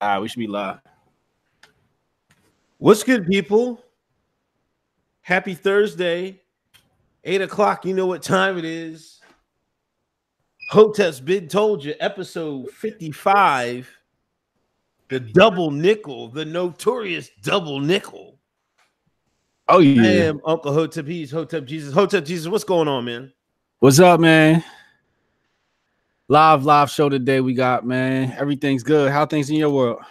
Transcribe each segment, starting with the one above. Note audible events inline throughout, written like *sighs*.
Ah, we should be live. What's good, people? Happy Thursday, eight o'clock. You know what time it is. Hotep's been told you, episode 55. The double nickel, the notorious double nickel. Oh yeah. I am Uncle Hotep. He's Hotep Jesus. Hotep Jesus, what's going on, man? What's up, man? Live, live show today. We got man. Everything's good. How things in your world?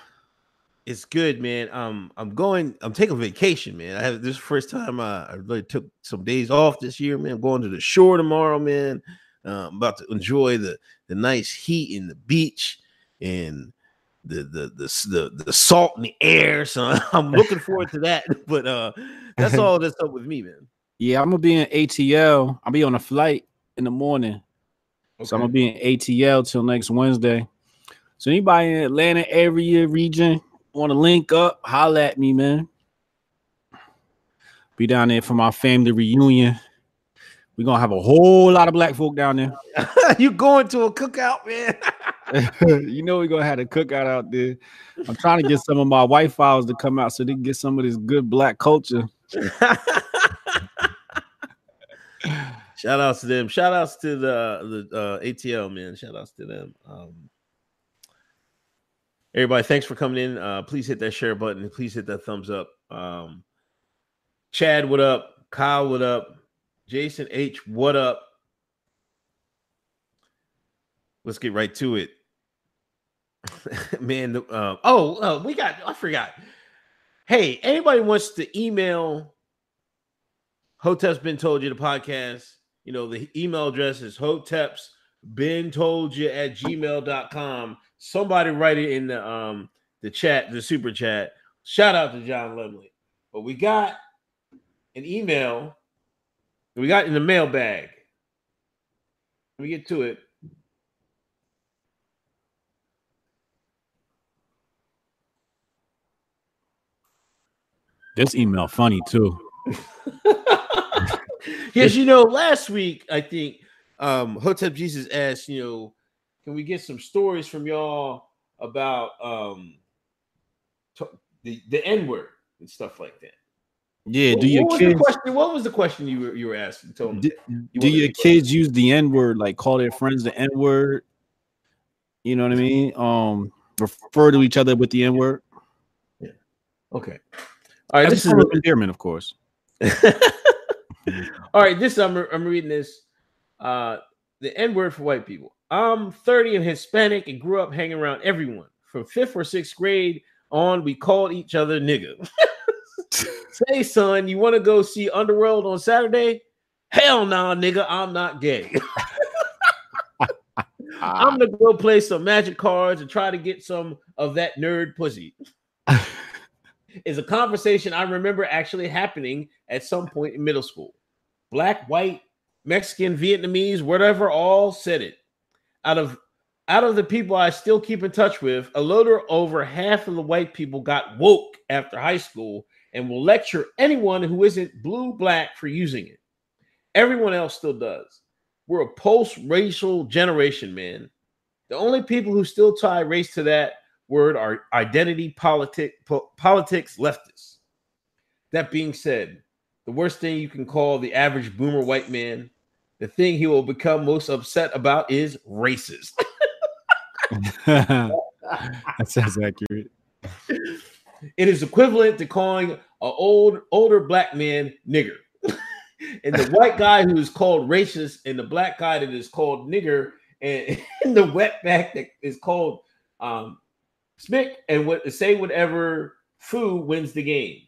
It's good, man. Um, I'm going. I'm taking vacation, man. I have this first time uh, I really took some days off this year, man. I'm going to the shore tomorrow, man. Uh, I'm about to enjoy the the nice heat in the beach and the the the the, the salt in the air. So *laughs* I'm looking forward to that. *laughs* But uh, that's *laughs* all that's up with me, man. Yeah, I'm gonna be in ATL. I'll be on a flight in the morning. So I'm gonna be in ATL till next Wednesday. So anybody in Atlanta area region want to link up, holla at me, man. Be down there for my family reunion. We're gonna have a whole lot of black folk down there. *laughs* *laughs* you going to a cookout, man? *laughs* you know we're gonna have a cookout out there. I'm trying to get some of my white files to come out so they can get some of this good black culture. Shout outs to them. Shout outs to the the uh, ATL man. Shout outs to them. Um, everybody, thanks for coming in. Uh, please hit that share button please hit that thumbs up. Um, Chad, what up? Kyle, what up? Jason H, what up? Let's get right to it, *laughs* man. Uh, oh, uh, we got. I forgot. Hey, anybody wants to email Hotep's been told you the podcast. You know, the email address is hoteps been told you at gmail.com. Somebody write it in the um the chat, the super chat. Shout out to John Lemley. But we got an email we got in the mailbag. Let me get to it. This email funny too. *laughs* yes, you know, last week I think um Hotep Jesus asked, you know, can we get some stories from y'all about um to- the the N word and stuff like that? Yeah, What- do your what was kids the question? What was the question you were you were asking? Tell me. do, You do your kids use the N word, like call their friends the N word? You know what I mean? Um, refer to each other with the N word. Yeah. Okay. All right. This is endearment, of course. *laughs* All right, this I'm I'm reading this. Uh the N word for white people. I'm 30 and Hispanic and grew up hanging around everyone. From fifth or sixth grade on, we called each other nigga. *laughs* Say, son, you want to go see Underworld on Saturday? Hell no, nigga, I'm not gay. *laughs* I'm gonna go play some magic cards and try to get some of that nerd pussy. *laughs* is a conversation I remember actually happening at some point in middle school. Black, white, Mexican, Vietnamese, whatever, all said it. Out of out of the people I still keep in touch with, a little over half of the white people got woke after high school and will lecture anyone who isn't blue black for using it. Everyone else still does. We're a post-racial generation, man. The only people who still tie race to that word are identity politic po- politics leftists. That being said, the worst thing you can call the average boomer white man, the thing he will become most upset about is racist. *laughs* *laughs* that sounds accurate. it is equivalent to calling an old older black man nigger. *laughs* and the white guy who is called racist and the black guy that is called nigger and, and the wetback that is called um smick and what say whatever foo wins the game.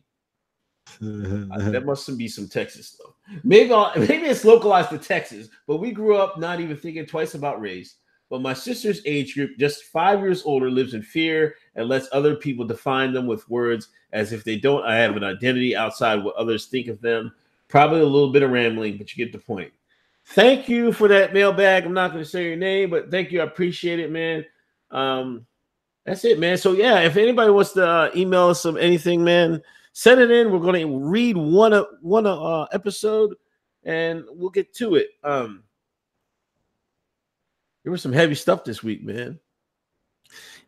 That *laughs* must be some Texas stuff. Maybe I'll, *laughs* maybe it's localized to Texas, but we grew up not even thinking twice about race. But my sister's age group, just five years older, lives in fear and lets other people define them with words as if they don't I have an identity outside what others think of them. Probably a little bit of rambling, but you get the point. Thank you for that mailbag. I'm not going to say your name, but thank you. I appreciate it, man. Um, that's it, man. So yeah, if anybody wants to uh, email us some anything, man, send it in. We're going to read one uh, one uh, episode, and we'll get to it. Um, there was some heavy stuff this week, man.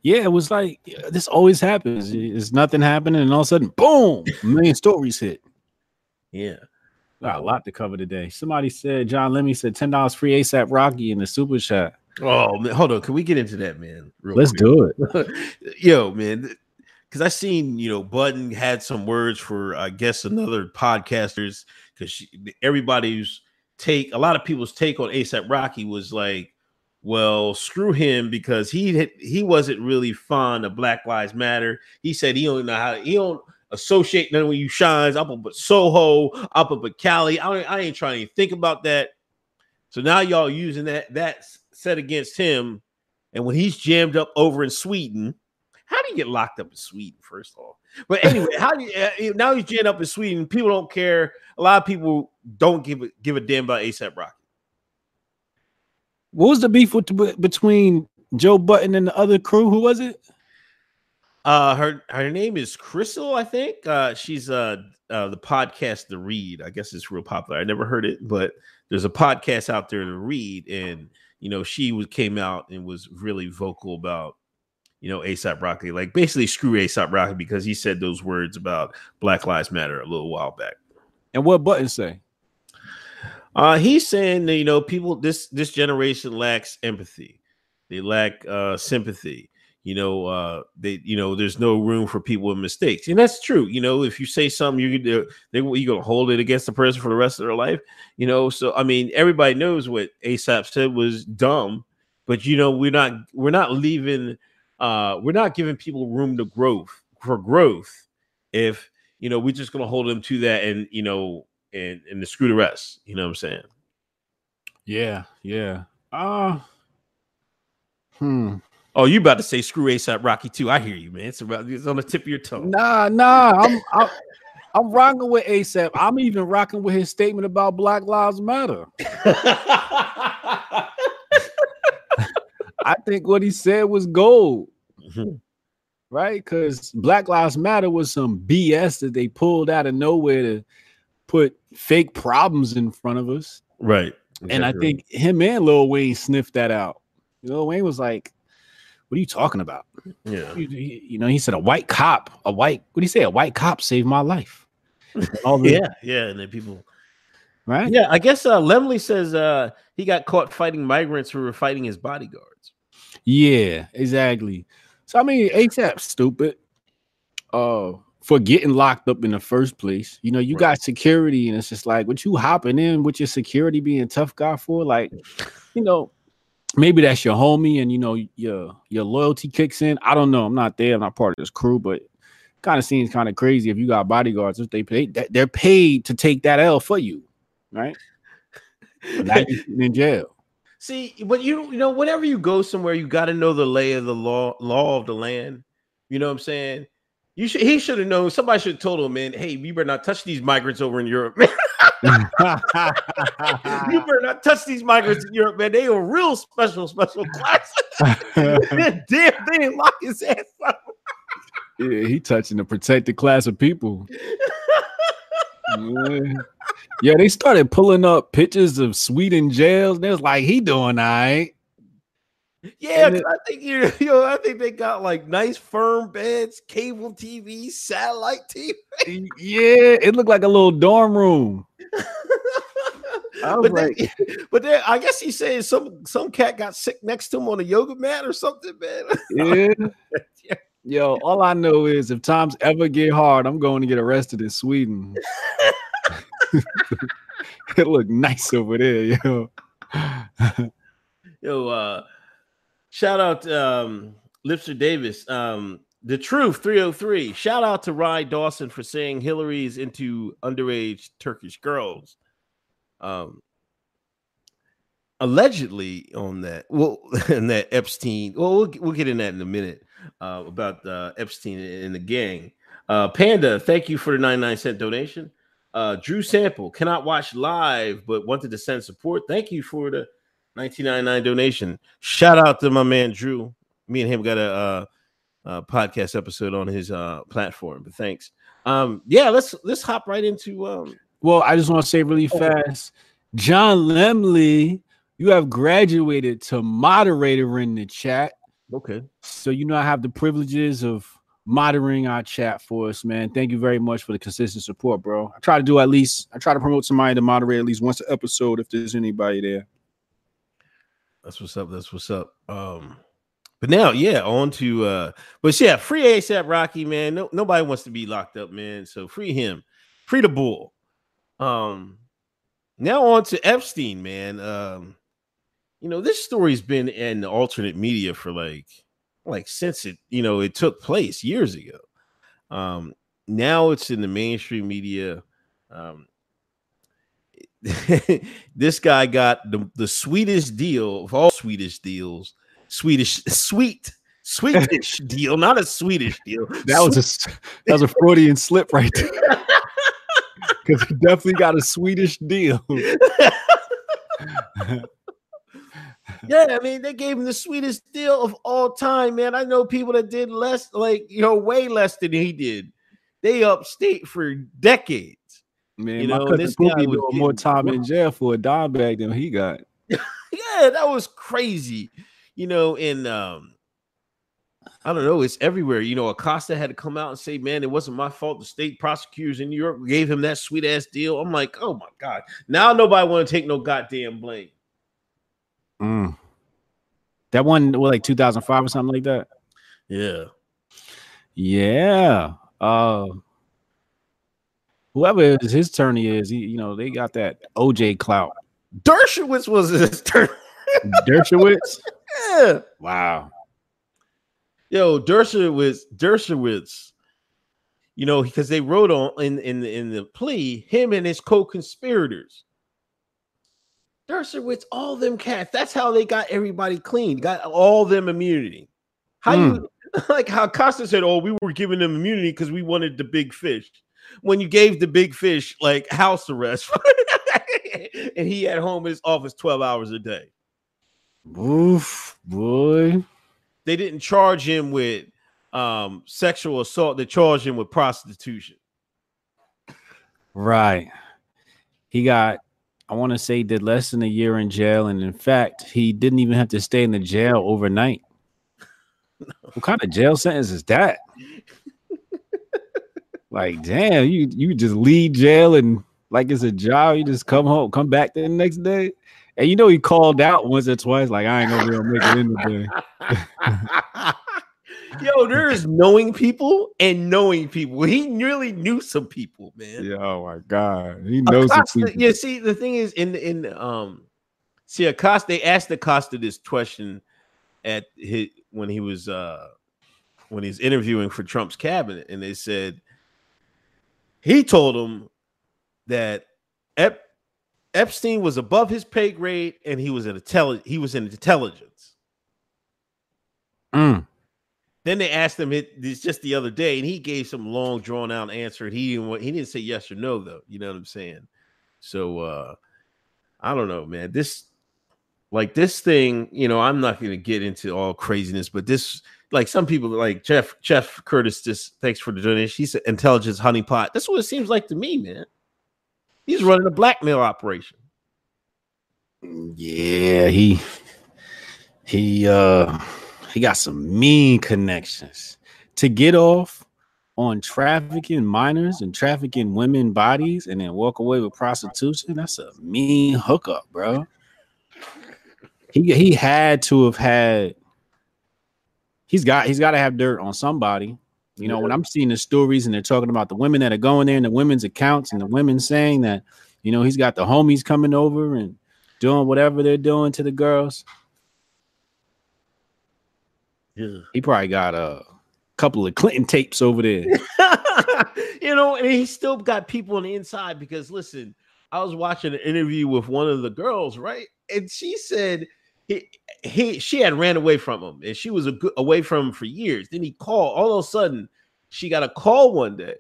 Yeah, it was like this always happens. It's nothing happening, and all of a sudden, boom, a million stories hit. Yeah. Got a lot to cover today. Somebody said John Lemley said ten dollars free ASAP Rocky in the super chat. Oh, man, hold on. Can we get into that, man? Let's quick? do *laughs* it. Yo, man. Because I seen, you know, Budden had some words for, I guess, another podcasters. Because everybody's take, a lot of people's take on ASAP Rocky was like, well, screw him because he he wasn't really fond of Black Lives Matter. He said he don't know how he don't associate none when you shines up at Soho, up up at Cali. I, I ain't trying to think about that. So now y'all using that that set against him, and when he's jammed up over in Sweden, how do you get locked up in Sweden? First of all, but *laughs* anyway, how do you uh, now he's jammed up in Sweden? People don't care. A lot of people don't give a, give a damn about ASAP Rocky. What was the beef with, between Joe Budden and the other crew? Who was it? Uh, her her name is Crissle, I think. Uh, she's uh, uh the podcast The Read. I guess it's real popular. I never heard it, but there's a podcast out there to read, and you know she was came out and was really vocal about you know ASAP Rocky, like basically screw ASAP Rocky because he said those words about Black Lives Matter a little while back. And what Budden say? Uh, he's saying that you know people this this generation lacks empathy, they lack uh, sympathy. You know, uh, they you know there's no room for people with mistakes, and that's true. You know, if you say something, you they you gonna hold it against the person for the rest of their life. You know, so I mean, everybody knows what ASAP said was dumb, but you know we're not we're not leaving uh, we're not giving people room to growth for growth if you know we're just gonna hold them to that and you know and and the screw the rest. You know what I'm saying? Yeah, yeah. Uh hmm. Oh, you about to say screw ASAP Rocky too? I hear you, man. It's about it's on the tip of your tongue. Nah, nah. I'm I'm, I'm rocking with ASAP. I'm even rocking with his statement about Black Lives Matter. *laughs* I think what he said was gold. Mm-hmm. Right? Because Black Lives Matter was some BS that they pulled out of nowhere to put fake problems in front of us. Right. Exactly. And I think him and Lil Wayne sniffed that out. Lil Wayne was like, What are you talking about? Yeah. You, you know, he said, A white cop, a white, what do you say? A white cop saved my life. All *laughs* the, yeah. Yeah. And then people, right? Yeah. I guess uh, Lemley says uh, he got caught fighting migrants who were fighting his bodyguards. Yeah, exactly. So, I mean, ASAP stupid. Uh, for getting locked up in the first place. You know, you right. got security, and it's just like, what you hopping in with your security being tough guy for? Like, you know, maybe that's your homie, and you know, your your loyalty kicks in. I don't know. I'm not there. I'm not part of this crew, but kind of seems kind of crazy if you got bodyguards. If they pay, they're paid to take that L for you, right? now you're in jail. See, but you you know, whenever you go somewhere, you got to know the lay of the law, law of the land. You know what I'm saying? You should he should have known. Somebody should have told him, man, hey, you better not touch these migrants over in Europe. *laughs* you *laughs* better not touch these migrants in Europe, man. They are real special, special class. *laughs* Damn, they didn't lock his ass up. yeah, he touching the protected class of people. yeah. yeah, they started pulling up pictures of Sweden jails. They was like, he doing all right. Yeah, I think *laughs* you know, I think they got like nice firm beds, cable TV, satellite TV. yeah, it looked like a little dorm room. *laughs* but, like, then, *laughs* but then I guess he's saying some some cat got sick next to him on a yoga mat or something, man. yeah. yeah. Yo, all I know is if times ever get hard, I'm going to get arrested in Sweden. it looked nice over there, yo. yo, uh Shout out um, Lipster Davis. Um, the Truth 303. Shout out to Rye Dawson for saying Hillary's into underage Turkish girls. Um, allegedly on that, well, *laughs* and that Epstein. Well, we'll, we'll get in that in a minute uh, about uh, Epstein and the gang. Uh, Panda, thank you for the 99 cent donation. Uh, Drew Sample cannot watch live, but wanted to send support. Thank you for the 1999 donation. Shout out to my man Drew. Me and him got a, uh, a podcast episode on his uh, platform. But thanks. Um, yeah, let's let's hop right into. Um, well, I just want to say really oh. fast, John Lemley, you have graduated to moderator in the chat. Okay. So you know I have the privileges of monitoring our chat for us, man. Thank you very much for the consistent support, bro. I try to do at least I try to promote somebody to moderate at least once an episode if there's anybody there. That's what's up. That's what's up. Um, but now, yeah, on to uh, but yeah, free ASAP Rocky, man. No, nobody wants to be locked up, man. So free him, free the bull. Um, now on to Epstein, man. Um, you know, this story's been in alternate media for like like since it, you know, it took place years ago. Um, now it's in the mainstream media. Um, *laughs* this guy got the, the sweetest deal of all Swedish deals, Swedish sweet Swedish *laughs* deal, not a Swedish deal. That was a that was a Freudian slip right there. *laughs* Because he definitely got a Swedish deal. yeah, I mean, they gave him the sweetest deal of all time, man. I know people that did less, like you know, way less than he did. They upstate for decades. Man, you know, this guy was more time in jail for a dime bag than he got. *laughs* yeah, that was crazy. You know, and um, I don't know, it's everywhere. You know, Acosta had to come out and say, Man, it wasn't my fault. The state prosecutors in New York gave him that sweet ass deal. I'm like, oh my god. Now nobody want to take no goddamn blame. Mm. That one was like 2005 or something like that. Yeah. Yeah. Uh whoever his attorney is, he, you know, they got that OJ clout. Dershowitz was his turn. *laughs* Dershowitz? yeah. Wow. Yo, Dershowitz, Dershowitz, you know, because they wrote on in in in the plea, him and his co-conspirators Dershowitz, all them cats. That's how they got everybody clean, got all them immunity. How mm. you *laughs* like how Costa said, Oh, we were giving them immunity because we wanted the big fish. When you gave the big fish like house arrest, *laughs* and he at home in his office 12 hours a day. Oof, boy. They didn't charge him with um sexual assault, they charged him with prostitution. Right. He got I want to say did less than a year in jail, and in fact, he didn't even have to stay in the jail overnight. *laughs* What kind of jail sentence is that? Like, damn, you you just leave jail and like it's a job. You just come home, come back the next day, and you know he called out once or twice. Like, I ain't gonna be able to make it in today. *laughs* Yo, there is knowing people and knowing people. He really knew some people, man. Yeah, oh my god, he knows. Acosta, yeah, see, the thing is, in in um, see, Acosta, they asked Acosta this question at his when he was uh when he's interviewing for Trump's cabinet, and they said he told him that Ep- Epstein was above his pay grade and he was an intelligent he was in intelligence. Mm. Then they asked him this just the other day, and he gave some long drawn out answer. And he didn't want, he didn't say yes or no though. You know what I'm saying? So uh I don't know, man. This like this thing, you know, I'm not going to get into all craziness, but this like some people like Jeff Jeff Curtis. Just thanks for the donation. He's an intelligence honeypot. That's what it seems like to me, man. He's running a blackmail operation. Yeah, he he uh he got some mean connections to get off on trafficking minors and trafficking women bodies and then walk away with prostitution. That's a mean hookup, bro. He he had to have had he's got he's got to have dirt on somebody. You know, yeah. when I'm seeing the stories and they're talking about the women that are going there and the women's accounts and the women saying that, you know, he's got the homies coming over and doing whatever they're doing to the girls. Yeah. He probably got a couple of Clinton tapes over there. *laughs* you know, and he still got people on the inside because listen, I was watching an interview with one of the girls, right? And she said he he she had ran away from him and she was a away from him for years. Then he called all of a sudden she got a call one day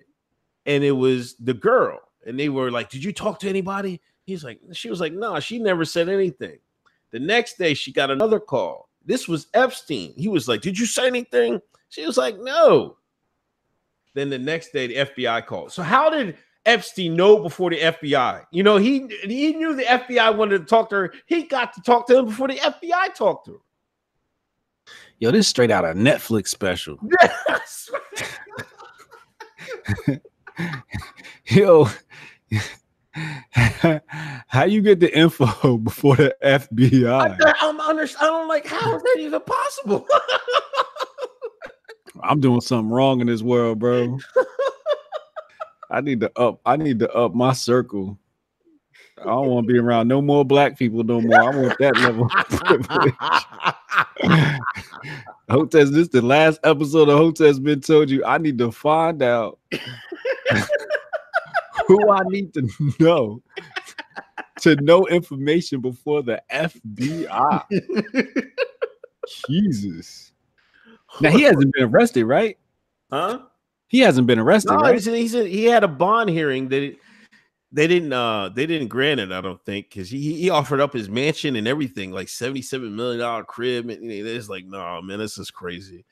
and it was the girl and they were like, "Did you talk to anybody?" He's like, she was like, "No, nah, she never said anything." The next day she got another call this was Epstein. He was like, Did you say anything? She was like, No. Then the next day, the FBI called. So, how did Epstein know before the FBI? You know, he he knew the FBI wanted to talk to her. He got to talk to him before the FBI talked to her. Yo, this straight out of Netflix special. Yes. *laughs* *laughs* Yo, *laughs* how you get the info before the FBI? I, I'm under, I don't like how is that even possible? I'm doing something wrong in this world, bro. I need to up. I need to up my circle. I don't want to be around no more black people no more. I want that level of *laughs* privilege. Hoteps, this is the last episode of Hoteps been told you. I need to find out *laughs* who I need to know to know information before the FBI. *laughs* Jesus. Now he hasn't been arrested, right? Huh? He hasn't been arrested. No, right? he's, he's he had a bond hearing that they didn't uh they didn't grant it. I don't think because he he offered up his mansion and everything, like seventy seven million dollar crib, and it's like, no man, this is crazy.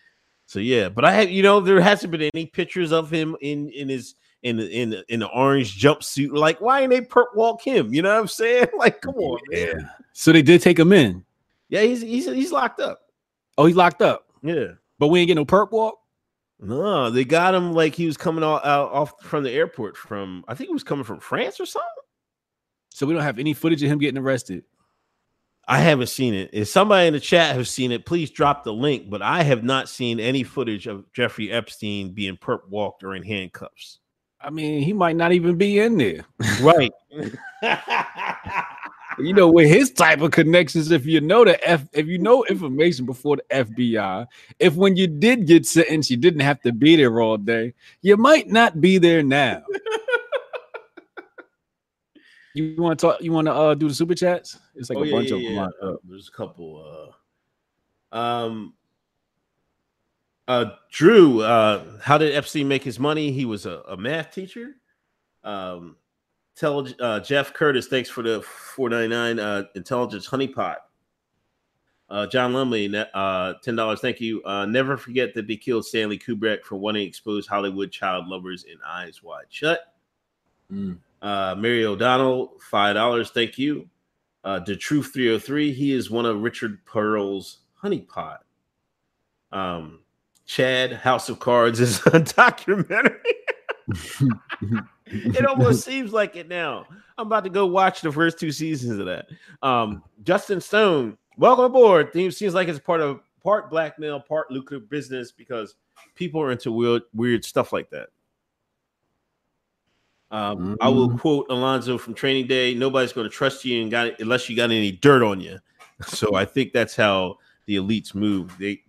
So yeah, but I have you know there hasn't been any pictures of him in in his in in in the orange jumpsuit. Like, why ain't they perp walk him? You know what I'm saying? *laughs* Like, come on, yeah. Man. So they did take him in. Yeah, he's he's he's locked up. Oh, he's locked up. Yeah, but we ain't get no perp walk. No, they got him like he was coming out, out off from the airport from I think he was coming from France or something. So we don't have any footage of him getting arrested. I haven't seen it. If somebody in the chat has seen it, please drop the link. But I have not seen any footage of Jeffrey Epstein being perp walked or in handcuffs. I mean, he might not even be in there. Right. *laughs* *laughs* you know, with his type of connections, if you know the F, if you know information before the FBI, if when you did get sentenced, you didn't have to be there all day, you might not be there now. *laughs* you want to talk? You want to uh, do the super chats? It's like oh, a yeah, bunch yeah, of them. Uh, there's a couple. Uh, um, uh, Drew, uh, how did Epstein make his money? He was a, a math teacher. Um, Uh, Jeff Curtis, thanks for the 499 uh, intelligence honeypot. Uh, John Lemley, uh, ten dollars. Thank you. Uh, never forget that they killed Stanley Kubrick for wanting to expose Hollywood child lovers in Eyes Wide Shut. Mm. Uh, Mary O'Donnell, five dollars. Thank you. Uh, the Truth 303. He is one of Richard Perle's honeypot. Um, Chad, House of Cards is *laughs* a documentary. *laughs* it almost seems like it now. I'm about to go watch the first two seasons of that. Um, Justin Stone, welcome aboard. Theme seems like it's part of part blackmail, part lucrative business because people are into weird, weird stuff like that. Um, mm-hmm. I will mm-hmm. quote Alonzo from Training Day: "Nobody's going to trust you and got unless you got any dirt on you." *laughs* So I think that's how the elites move. They,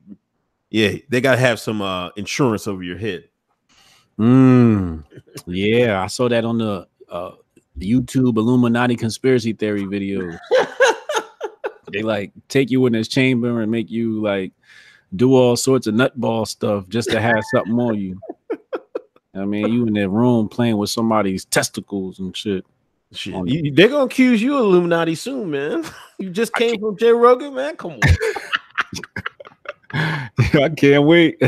yeah, they got to have some uh, insurance over your head. Mm, yeah, I saw that on the uh, YouTube Illuminati conspiracy theory videos. *laughs* they like take you in this chamber and make you like do all sorts of nutball stuff just to have something on you. I mean, you in that room playing with somebody's testicles and shit. shit. You, they're gonna accuse you of Illuminati soon, man. *laughs* You just came from Joe Rogan, man. Come on. *laughs* I can't wait.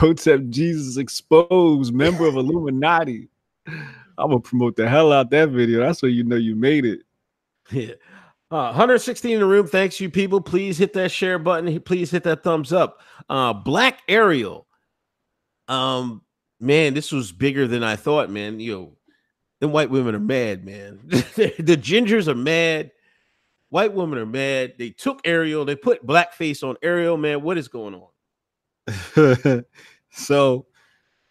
Hotep Jesus exposed, member of Illuminati. I'm gonna promote the hell out that video. That's where you know you made it. Yeah. Uh, 116 in the room. Thanks, you people. Please hit that share button. Please hit that thumbs up. Uh, Black Ariel. Um, man, this was bigger than I thought, man. You know, them white women are mad, man. *laughs* the gingers are mad. White women are mad. They took Ariel. They put blackface on Ariel, man. What is going on? *laughs* so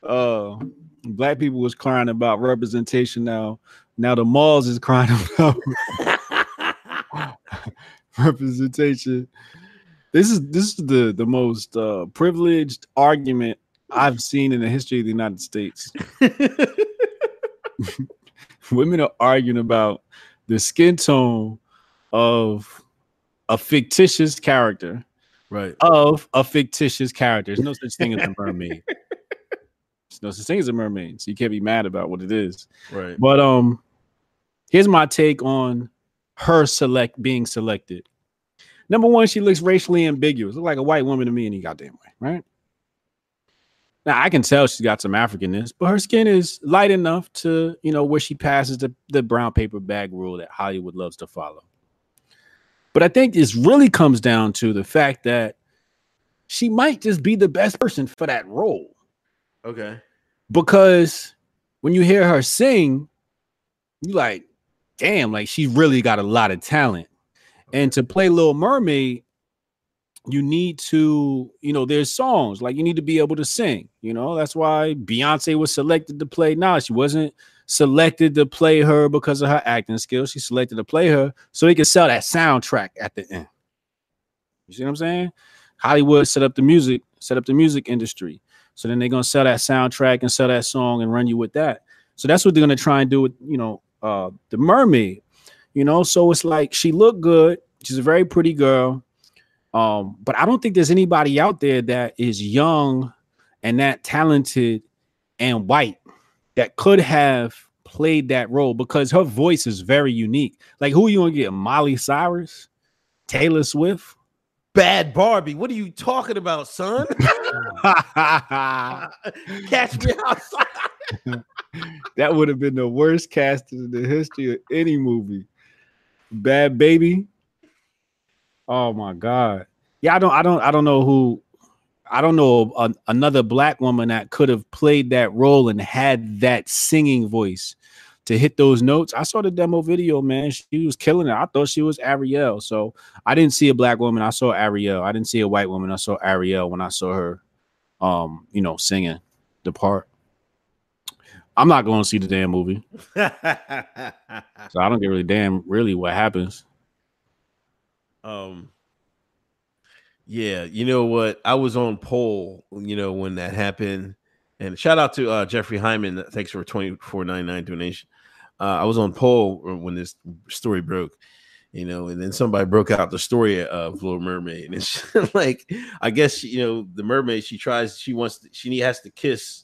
uh black people was crying about representation now. Now the malls is crying *laughs* about *laughs* representation. This is this is the the most uh, privileged argument I've seen in the history of the United States. Women are arguing about the skin tone of a fictitious character right of a fictitious character. There's no such thing as a mermaid. *laughs* There's no such thing as a mermaid, so you can't be mad about what it is. Right. But um, here's my take on her select being selected. Number one, she looks racially ambiguous. Look like a white woman to me any goddamn way, right? Now I can tell she's got some Africanness, but her skin is light enough to, you know, where she passes the, the brown paper bag rule that Hollywood loves to follow. But I think this really comes down to the fact that she might just be the best person for that role. Okay. Because when you hear her sing, you like, damn, like she really got a lot of talent. And to play Little Mermaid, you need to, you know, there's songs like you need to be able to sing. You know, that's why Beyonce was selected to play. Now she wasn't selected to play her because of her acting skills. She selected to play her so they could sell that soundtrack at the end. You see what I'm saying? Hollywood set up the music, set up the music industry. So then they're gonna sell that soundtrack and sell that song and run you with that. So that's what they're gonna try and do with you know uh the mermaid. You know, so it's like she looked good. She's a very pretty girl. Um, but I don't think there's anybody out there that is young and that talented and white that could have played that role because her voice is very unique. Like, who are you gonna get? Miley Cyrus, Taylor Swift, Bhad Bhabie. What are you talking about, son? *laughs* *laughs* Catch me outside. *laughs* that would have been the worst cast in the history of any movie. Bhad Bhabie. Oh my god. Yeah, I don't I don't I don't know who I don't know a, another black woman that could have played that role and had that singing voice to hit those notes. I saw the demo video, man. She was killing it. I thought she was Ariel. So I didn't see a black woman. I saw Ariel. I didn't see a white woman. I saw Ariel when I saw her um, you know, singing the part. I'm not going to see the damn movie. *laughs* so I don't get really damn really what happens. Um, yeah, you know what? I was on poll, you know, when that happened. And shout out to uh, Jeffrey Hyman. Thanks for a 24.99 donation. Uh, I was on poll when this story broke, you know, and then somebody broke out the story of Little Mermaid. And it's *laughs* like, I guess, you know, the mermaid, she tries, she wants, to, she has to kiss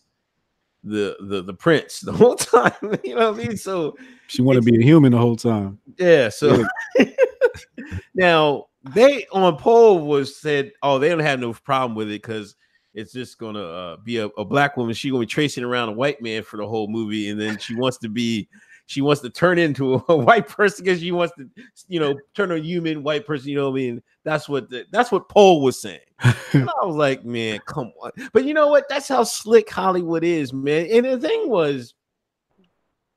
the the the prince the *laughs* whole time. you know what I mean? So she wanted to be a human the whole time. Yeah. So *laughs* now they on poll was said, oh, they don't have no problem with it because it's just gonna uh, be a, a, black woman. She gonna be tracing around a white man for the whole movie, and then she wants to be, she wants to turn into a, a white person because she wants to, you know, turn a human white person. You know what I mean? That's what the, that's what Poll was saying. I was like, man, come on. But you know what? That's how slick Hollywood is, man. And the thing was,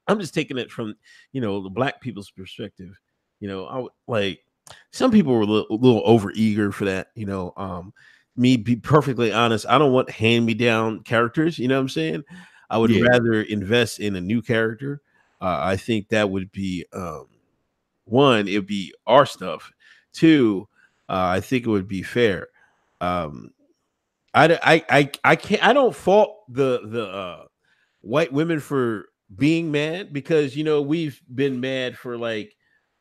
I'm just taking it from you know the black people's perspective. You know, I like some people were a little, a little over eager for that. You know, um, me be perfectly honest, I don't want hand me down characters. You know what I'm saying? I would yeah. rather invest in a new character. Uh, I think that would be um, one, it would be our stuff. Two, uh, I think it would be fair. Um, I, I, I, I can't. I don't fault the the uh, white women for being mad because you know we've been mad for like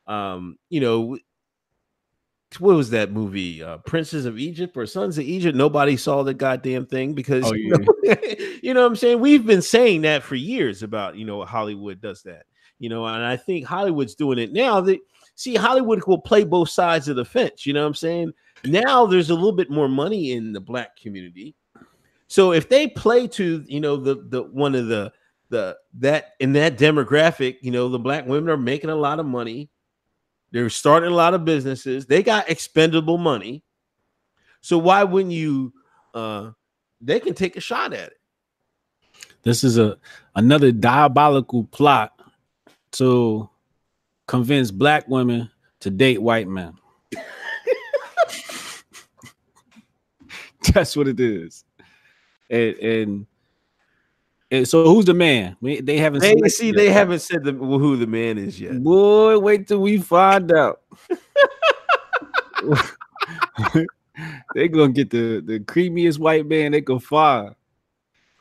um you know what was that movie uh princes of egypt or sons of egypt? Nobody saw the goddamn thing because oh, *laughs* yeah. you, know, you know what i'm saying? We've been saying that for years about you know hollywood does that you know and i think hollywood's doing it now. That see hollywood will play both sides of the fence you know what i'm saying? Now there's a little bit more money in the black community. So if they play to you know the the one of the the that in that demographic, you know, the black women are making a lot of money. They're starting a lot of businesses. They got expendable money. So why wouldn't you uh they can take a shot at it. This is a another diabolical plot to convince black women to date white men. *laughs* That's what it is. And, and and so who's the man? They haven't. They see. Yet. They haven't said the, who the man is yet. Boy, wait till we find out. *laughs* they gonna get the the creamiest white man they can find.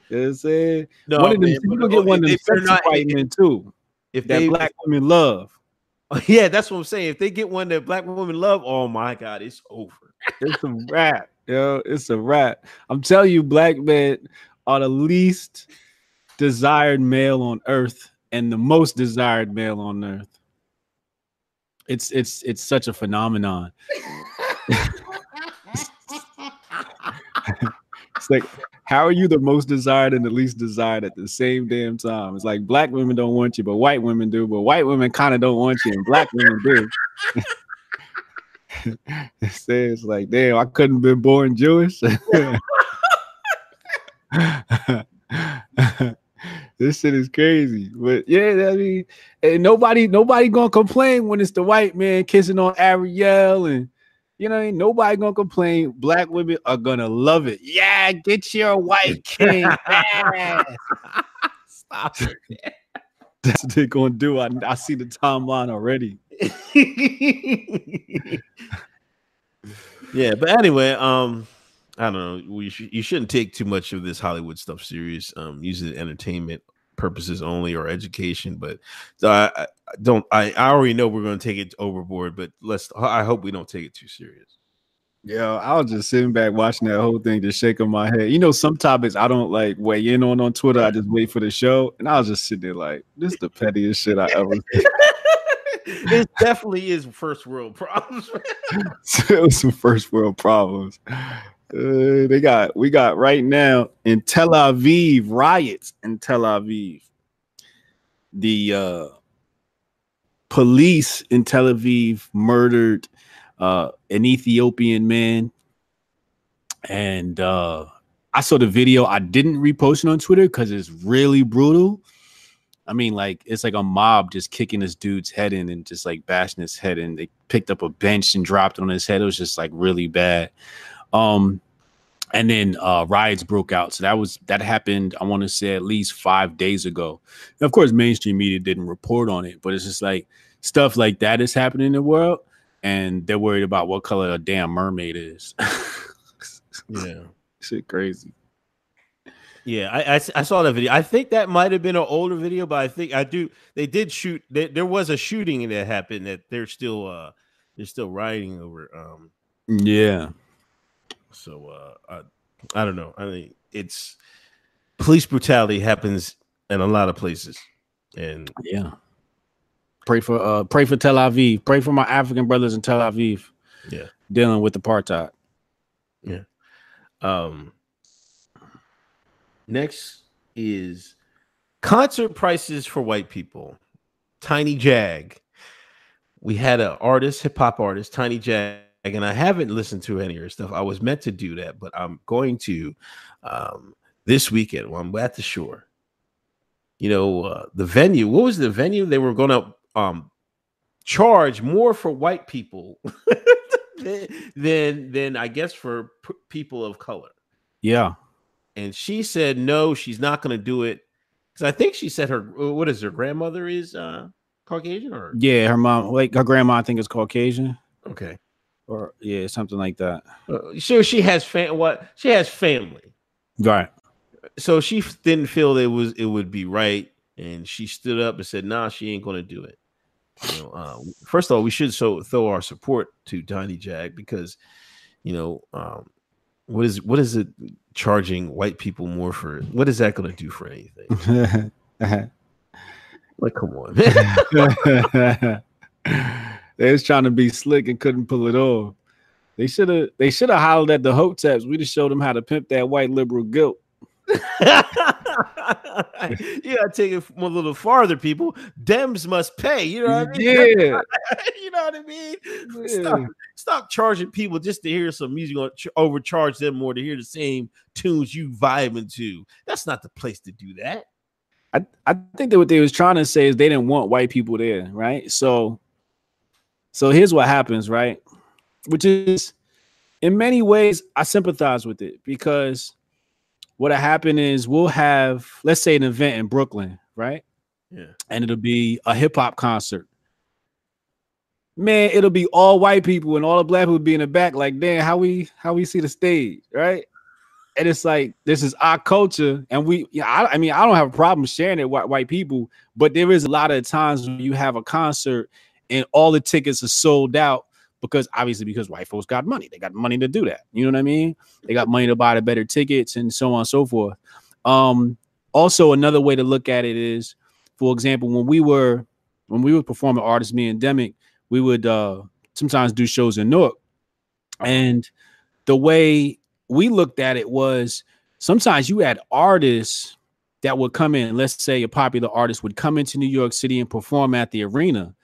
You know what I'm saying? No, one of them, you gonna get one of them not, white men too. If that they, black women love. *laughs* Oh, yeah, that's what I'm saying. If they get one that black women love, oh my god, it's over. It's a wrap, yo. It's a wrap. I'm telling you, black men are the least desired male on earth and the most desired male on earth. It's it's it's such a phenomenon. *laughs* it's like how are you the most desired and the least desired at the same damn time? It's like black women don't want you, but white women do, but white women kind of don't want you, and black women do. *laughs* it says like, damn, I couldn't have been born Jewish. *laughs* this shit is crazy. But yeah, I mean, and nobody, nobody gonna complain when it's the white man kissing on Ariel, and you know, ain't nobody gonna complain. Black women are gonna love it. Yeah, get your white king. *laughs* Stop it. *laughs* That's what they're gonna do. I, I see the timeline already. *laughs* yeah, but anyway, um, I don't know. We sh- you shouldn't take too much of this Hollywood stuff serious. Um, use it entertainment purposes only or education. But I, I don't. I, I already know we're going to take it overboard. But let's. I hope we don't take it too serious. Yeah, I was just sitting back watching that whole thing, just shaking my head. You know, some topics I don't like weigh in on on Twitter. I just wait for the show, and I was just sitting there like, "This is the pettiest shit I ever." *laughs* it definitely is first world problems. *laughs* it was some first world problems. Uh, they got we got right now in Tel Aviv riots in Tel Aviv. The uh, police in Tel Aviv murdered uh, an Ethiopian man, and uh, I saw the video. I didn't repost it on Twitter because it's really brutal. I mean, like it's like a mob just kicking this dude's head in and just like bashing his head in. They picked up a bench and dropped on his head. It was just like really bad. Um, and then uh, riots broke out. So that was that happened. I want to say at least five days ago. And of course, mainstream media didn't report on it, but it's just like stuff like that is happening in the world, and they're worried about what color a damn mermaid is. *laughs* yeah, shit, crazy. Yeah, I, I, I, saw that video. I think that might have been an older video, but I think I do. They did shoot. They, there was a shooting that happened that they're still uh they're still rioting over. Um, yeah. So uh, I, I don't know. I mean, it's police brutality happens in a lot of places, and yeah. Pray for uh pray for Tel Aviv. Pray for my African brothers in Tel Aviv. Yeah, dealing with apartheid. Yeah. Um. Next is concert prices for white people. Tiny Jag. We had an artist, hip hop artist, Tiny Jag and I haven't listened to any of her stuff. I was meant to do that, but I'm going to um, this weekend when I'm at the shore. You know, uh, the venue. What was the venue? They were going to um, charge more for white people *laughs* than than I guess for p- people of color. Yeah, and she said no, she's not going to do it because I think she said her what is her grandmother is uh, Caucasian or yeah, her mom like her grandma I think is Caucasian. Okay or yeah, something like that. Uh, so she has fam- what she has family, right? So she didn't feel it was it would be right, and she stood up and said, "Nah, she ain't going to do it." You know, uh, first of all, we should so throw our support to Tiny Jag because, you know, um, what is what is it charging white people more for? What is that going to do for anything? *laughs* like, come on. *laughs* *laughs* They was trying to be slick and couldn't pull it off. They should have they should have hollered at the hoteps. We just showed them how to pimp that white liberal guilt. *laughs* you gotta take it a little farther, people. Dems must pay. You know what I mean? Yeah. *laughs* you know what I mean? Yeah. Stop, stop charging people just to hear some music or overcharge them more to hear the same tunes you vibing to. That's not the place to do that. I, I think that what they was trying to say is they didn't want white people there, right? So so here's what happens, right? Which is in many ways I sympathize with it because what'll happen is we'll have, let's say, an event in Brooklyn, right? Yeah. And it'll be a hip hop concert. Man, it'll be all white people and all the black people be in the back, like, damn, how we how we see the stage, right? And it's like this is our culture, and we, yeah, I, I mean, I don't have a problem sharing it with white people, but there is a lot of times when you have a concert and all the tickets are sold out because obviously because white folks got money. They got money to do that. You know what i mean? They got money to buy the better tickets and so on and so forth. Um also another way to look at it is for example when we were when we were performing artists me and demic we would uh sometimes do shows in newark. And the way we looked at it was sometimes you had artists that would come in. Let's say a popular artist would come into new york city and perform at the arena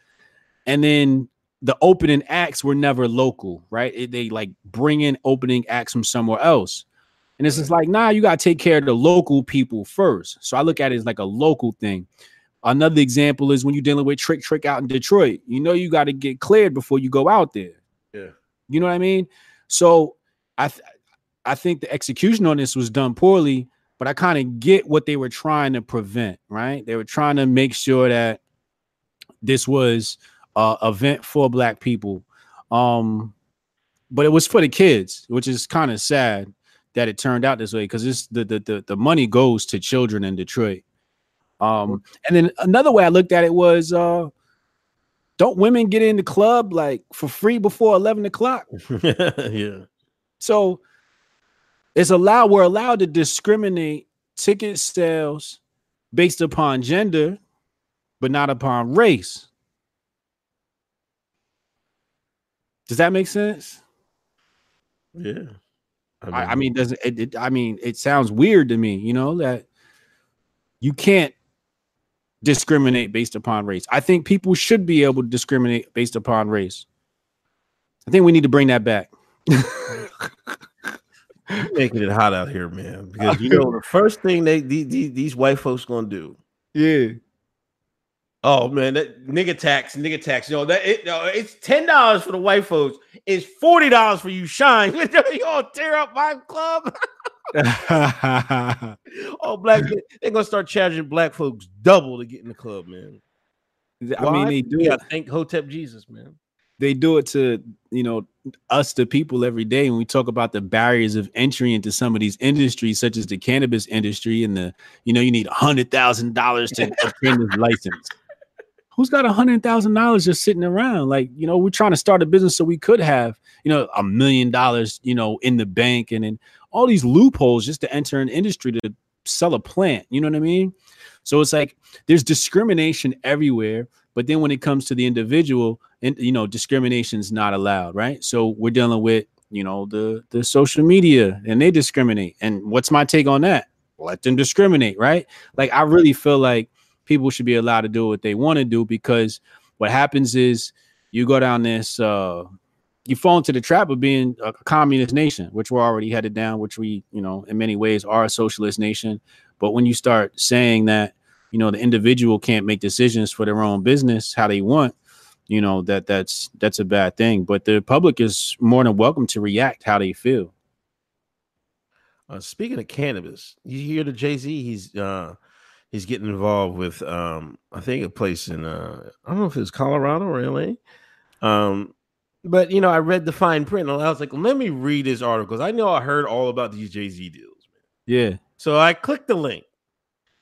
and then the opening acts were never local, right? It, they like bring in opening acts from somewhere else. And it's just mm. like, nah, you got to take care of the local people first. So I look at it as like a local thing. Another example is when you're dealing with Trick Trick out in Detroit. You know, you got to get cleared before you go out there. Yeah. You know what I mean? So I th- I think the execution on this was done poorly, but I kind of get what they were trying to prevent, right? They were trying to make sure that this was a event for black people. Um, but it was for the kids, which is kind of sad that it turned out this way because it's the, the the the money goes to children in Detroit. Um, and then another way I looked at it was uh don't women get in the club like for free before 11 o'clock? *laughs* yeah. So it's allowed, we're allowed to discriminate ticket sales based upon gender, but not upon race. Does that make sense? Yeah. I mean, I, I mean does it, it? I mean, it sounds weird to me, you know, that you can't discriminate based upon race. I think people should be able to discriminate based upon race. I think we need to bring that back. making it hot out here, man. Because *laughs* you know the first thing they these, these white folks gonna do. Yeah. Oh man, that nigga tax, nigga tax. Know that it, no, it's ten dollars for the white folks. It's forty dollars for you, shine. *laughs* you all tear up my club. *laughs* oh, black, *laughs* they're gonna start charging black folks double to get in the club, man. I Why? mean, they do. Yeah, thank Hotep Jesus, man they do it to you know us the people every day when we talk about the barriers of entry into some of these industries such as the cannabis industry and the you know you need a hundred thousand dollars to obtain this license who's got a hundred thousand dollars just sitting around like you know we're trying to start a business so we could have you know a million dollars you know in the bank and then all these loopholes just to enter an industry to sell a plant you know what i mean so it's like there's discrimination everywhere but then when it comes to the individual, and you know, discrimination is not allowed, right? So we're dealing with you know the the social media and they discriminate. And what's my take on that? Let them discriminate, right? Like I really feel like people should be allowed to do what they want to do because what happens is you go down this uh you fall into the trap of being a communist nation, which we're already headed down, which we, you know, in many ways are a socialist nation. But when you start saying that you know the individual can't make decisions for their own business how they want you know that that's that's a bad thing but the public is more than welcome to react how they feel uh, speaking of cannabis you hear the jay-z he's uh he's getting involved with um i think a place in uh i don't know if it's colorado or la um but you know i read the fine print and i was like let me read this article because i know i heard all about these jay-z deals man. yeah so i clicked the link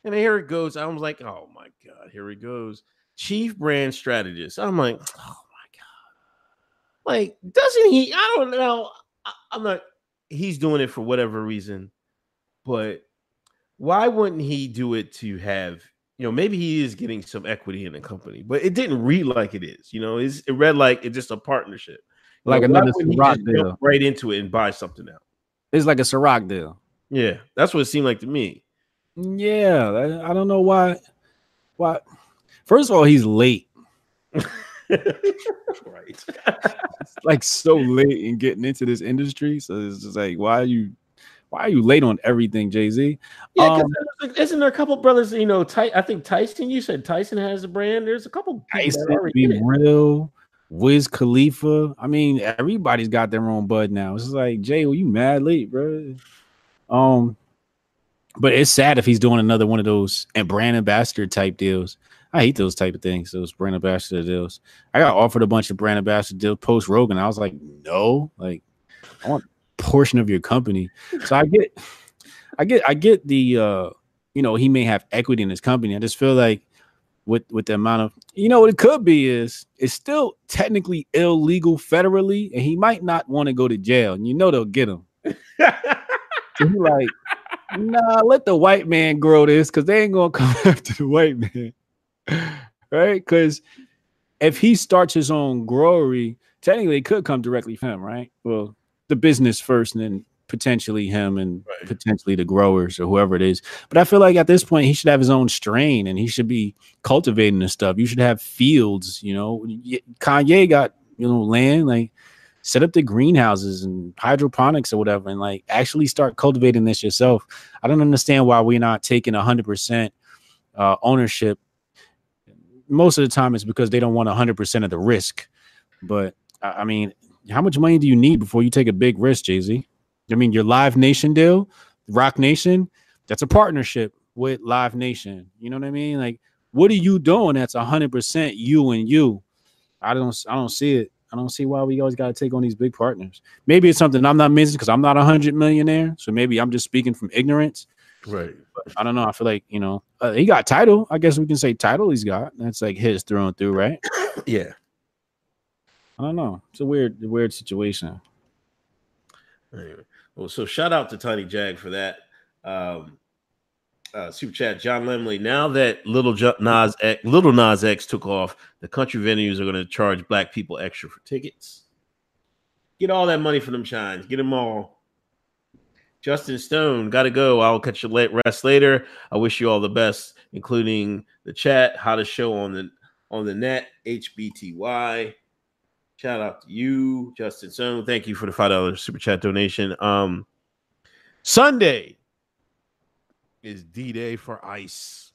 and here it goes. I was like, oh my God, here he goes. Chief brand strategist. I'm like, oh my God. Like, doesn't he? I don't know. I, I'm not, he's doing it for whatever reason, but why wouldn't he do it to have, you know, maybe he is getting some equity in the company, but it didn't read like it is, you know, it's, it read like it's just a partnership. Like another Ciroc deal. Right into it and buy something out. It's like a Ciroc deal. Yeah, that's what it seemed like to me. Yeah, I, don't know why. Why? First of all, he's late. *laughs* right. *laughs* like so late in getting into this industry. So it's just like, why are you why are you late on everything, Jay Z? Yeah, um, isn't there a couple brothers? You know, Ty, I think Tyson. You said Tyson has a brand. There's a couple. Tyson, be real. Wiz Khalifa. I mean, everybody's got their own bud now. It's like Jay, were you mad late, bro? Um, but it's sad if he's doing another one of those and brand ambassador type deals. I hate those type of things, those brand ambassador deals. I got offered a bunch of brand ambassador deals post Rogan. I was like, no, like I want portion of your company. *laughs* So I get, I get, I get the, uh, you know, he may have equity in his company. I just feel like with with the amount of, you know, what it could be is it's still technically illegal federally, and he might not want to go to jail, and you know they'll get him. so he like *laughs* nah, let the white man grow this because they ain't gonna *laughs* come after the white man, right? Because if he starts his own growery, technically it could come directly from him, right? Well, the business first, and then potentially him and right. potentially the growers or whoever it is. But I feel like at this point he should have his own strain and he should be cultivating this stuff. You should have fields, you know. Kanye got you know land like set up the greenhouses and hydroponics or whatever and like actually start cultivating this yourself i don't understand why we're not taking 100% uh, ownership most of the time it's because they don't want 100% of the risk but i mean how much money do you need before you take a big risk jay-z i mean your live nation deal Roc Nation that's a partnership with live nation you know what i mean like what are you doing that's 100% you and you i don't i don't see it I don't see why we always got to take on these big partners. Maybe it's something I'm not missing because I'm not a hundred millionaire. So maybe I'm just speaking from ignorance. Right. But I don't know. I feel like you know uh, he got Tidal. I guess we can say Tidal he's got. That's like his through and through, right? *coughs* yeah. I don't know. It's a weird, weird situation. Anyway. Well, so shout out to Tiny Jag for that. Um, uh, super chat John Lemley. Now that Lil Nas X, Lil Nas X took off, the country venues are going to charge black people extra for tickets. Get all that money for them shines. Get them all. Justin Stone, got to go. I'll catch you late rest later. I wish you all the best, including the chat, how to show on the on the net, HBTY. Shout out to you, Justin Stone. Thank you for the five dollars super chat donation. Um, Sunday, is D Day for ICE.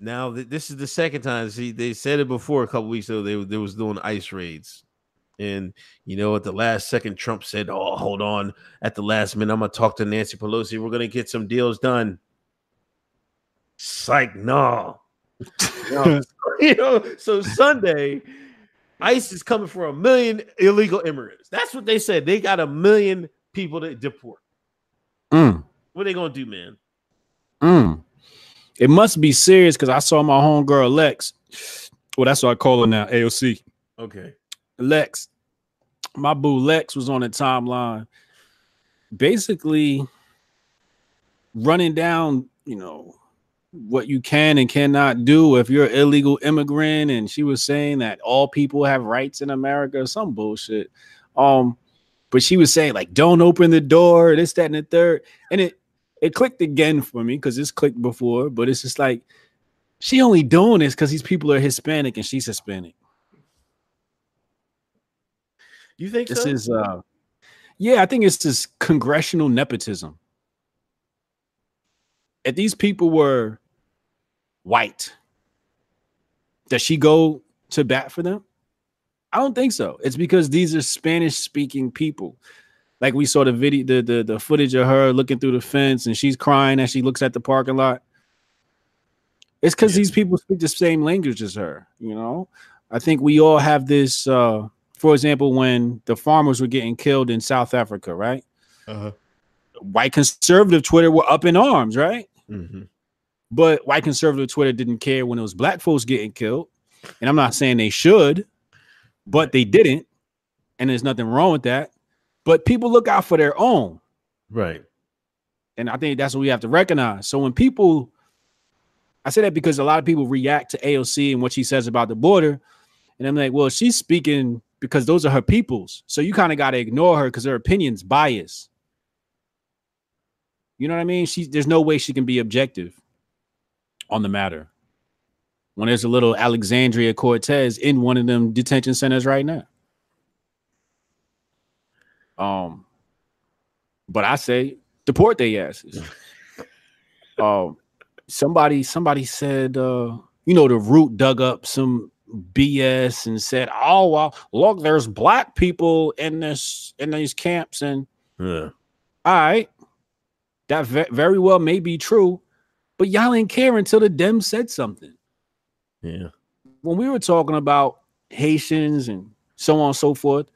Now th- this is the second time. See, they said it before a couple weeks ago. They they was doing ICE raids, and you know at the last second, Trump said, "Oh, hold on." At the last minute, I'm gonna talk to Nancy Pelosi. We're gonna get some deals done. Psych, *laughs* no. no. *laughs* you know, so Sunday, ICE is coming for a million illegal immigrants. That's what they said. They got a million people to deport. Mm. What are they gonna do, man? Mm. It must be serious because I saw my homegirl Lex. Well, that's what I call her now, AOC. Okay. Lex. My boo Lex was on the timeline, basically running down, you know, what you can and cannot do if you're an illegal immigrant. And she was saying that all people have rights in America, some bullshit. Um, but she was saying, like, don't open the door, this, that, and the third. And it it clicked again for me because it's clicked before, but it's just like she only doing this because these people are Hispanic and she's Hispanic. You think this so? is uh yeah, I think it's just congressional nepotism. If these people were white, does she go to bat for them? I don't think so. It's because these are Spanish speaking people like we saw the video, the, the the footage of her looking through the fence and she's crying as she looks at the parking lot. It's because yeah. these people speak the same language as her, you know. I think we all have this. Uh, for example, when the farmers were getting killed in South Africa, right? Uh-huh. White conservative Twitter were up in arms, right? Mm-hmm. But white conservative Twitter didn't care when it was black folks getting killed. And I'm not saying they should, but they didn't. And there's nothing wrong with that but people look out for their own. Right. And I think that's what we have to recognize. So when people, I say that because a lot of people react to AOC and what she says about the border. And I'm like, well, she's speaking because those are her peoples. So you kind of got to ignore her because her opinion's biased. You know what I mean? She there's no way she can be objective on the matter. When there's a little Alexandria Cortez in one of them detention centers right now. Um, but I say deport their asses. *laughs* um, somebody somebody said, uh, you know, the root dug up some BS and said, "Oh well, look, there's black people in this in these camps," and yeah, all right, that ve- very well may be true, but y'all didn't care until the Dems said something. Yeah, when we were talking about Haitians and so on and so forth,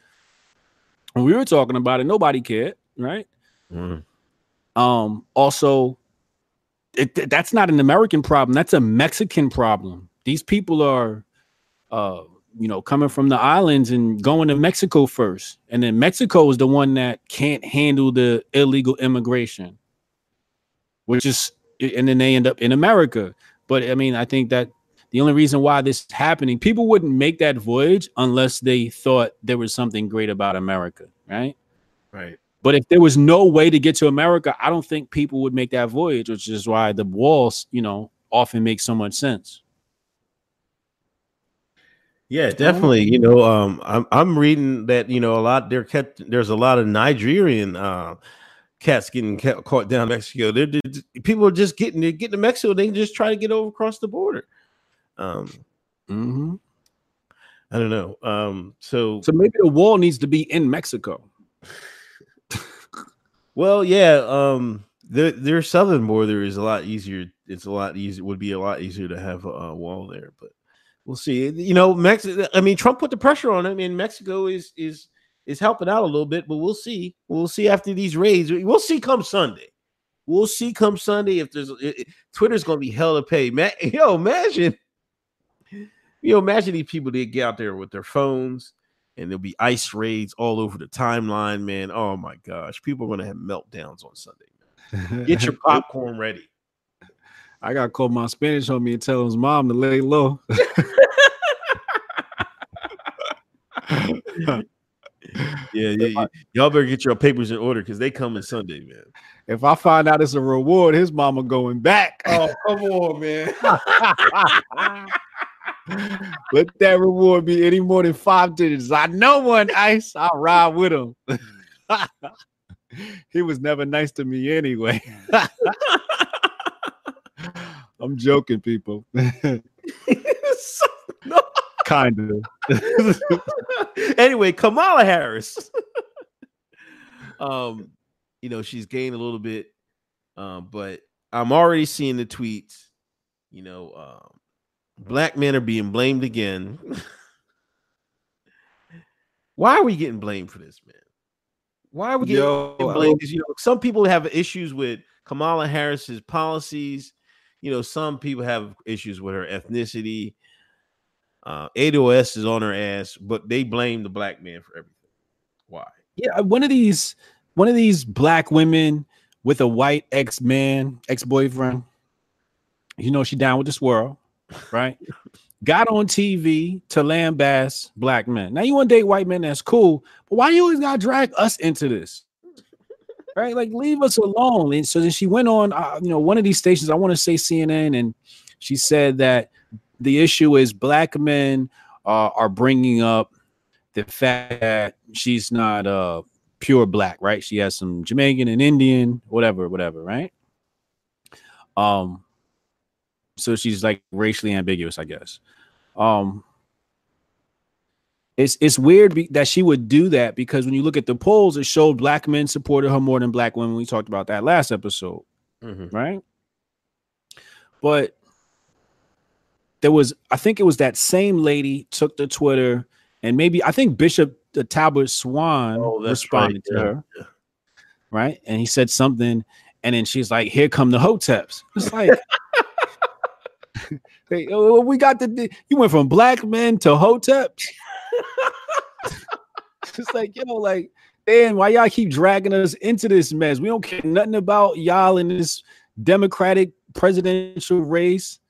when we were talking about it, nobody cared, right? Mm. Um, also, it, that's not an American problem. That's a Mexican problem. These people are, uh, you know, coming from the islands and going to Mexico first, and then Mexico is the one that can't handle the illegal immigration, which is, and then they end up in America. But I mean, I think that the only reason why this is happening, people wouldn't make that voyage unless they thought there was something great about America, right? Right. But if there was no way to get to America, I don't think people would make that voyage, which is why the walls, you know, often make so much sense. Yeah, definitely. You know, um, I'm I'm reading that you know a lot. There kept there's a lot of Nigerian uh, cats getting ca- caught down Mexico. They're, they're, people are just getting they getting to Mexico. They just try to get over across the border. Um, Mm-hmm. I don't know. Um, so So maybe the wall needs to be in Mexico. *laughs* well, yeah. Um, their their southern border is a lot easier. It's a lot easier. Would be a lot easier to have a, a wall there, but we'll see. You know, Mexico. I mean, Trump put the pressure on him, and Mexico is is is helping out a little bit. But we'll see. We'll see after these raids. We'll see come Sunday. We'll see come Sunday if there's it, it- Twitter's going to be hell to pay. Man, *laughs* yo, imagine. You know, imagine these people that get out there with their phones and there'll be ice raids all over the timeline, man. Oh my gosh, people are going to have meltdowns on Sunday. Get your *laughs* popcorn ready. I got to call my Spanish on me and tell his mom to lay low. *laughs* Yeah, yeah, yeah. y'all better get your papers in order because they coming Sunday, man. if I find out it's a reward, his mama going back. Oh, come on, man. *laughs* Let that reward be any more than five digits. I know one ice. I'll ride with him. *laughs* he was never nice to me anyway. *laughs* I'm joking, people. Kind of. anyway, Kamala Harris. *laughs* um, you know, she's gained a little bit, um, but I'm already seeing the tweets. You know, um, black men are being blamed again. *laughs* Why are we getting blamed for this, man? Why are we getting Yo, blamed? 'Cause, you know, some people have issues with Kamala Harris's policies. You know, some people have issues with her ethnicity. Uh, ADOS is on her ass, but they blame the black man for everything. Why? yeah, one of these, one of these black women with a white ex man, ex boyfriend. You know she down with this world, *laughs* right? Got on TV to lambast black men. Now you want to date white men? That's cool, but why you always gotta drag us into this? *laughs* Right? Like leave us alone. And so then she went on, uh, you know, one of these stations. I want to say CNN, and she said that the issue is black men uh, are bringing up the fact that she's not uh pure black, right? She has some Jamaican and Indian, whatever, whatever, right? Um, so she's like racially ambiguous, I guess. Um, it's it's weird be- that she would do that because when you look at the polls, it showed black men supported her more than black women. We talked about that last episode right? But there was, I think it was that same lady took to Twitter, and maybe I think Bishop the Talbot Swan Oh, responded right, to yeah, her, right? And he said something, and then she's like, "Here come the hoteps." It's like. *laughs* Hey, oh, we got the you went from black men to hoteps. *laughs* it's like, you know, like, damn, why y'all keep dragging us into this mess? We don't care nothing about y'all in this democratic presidential race.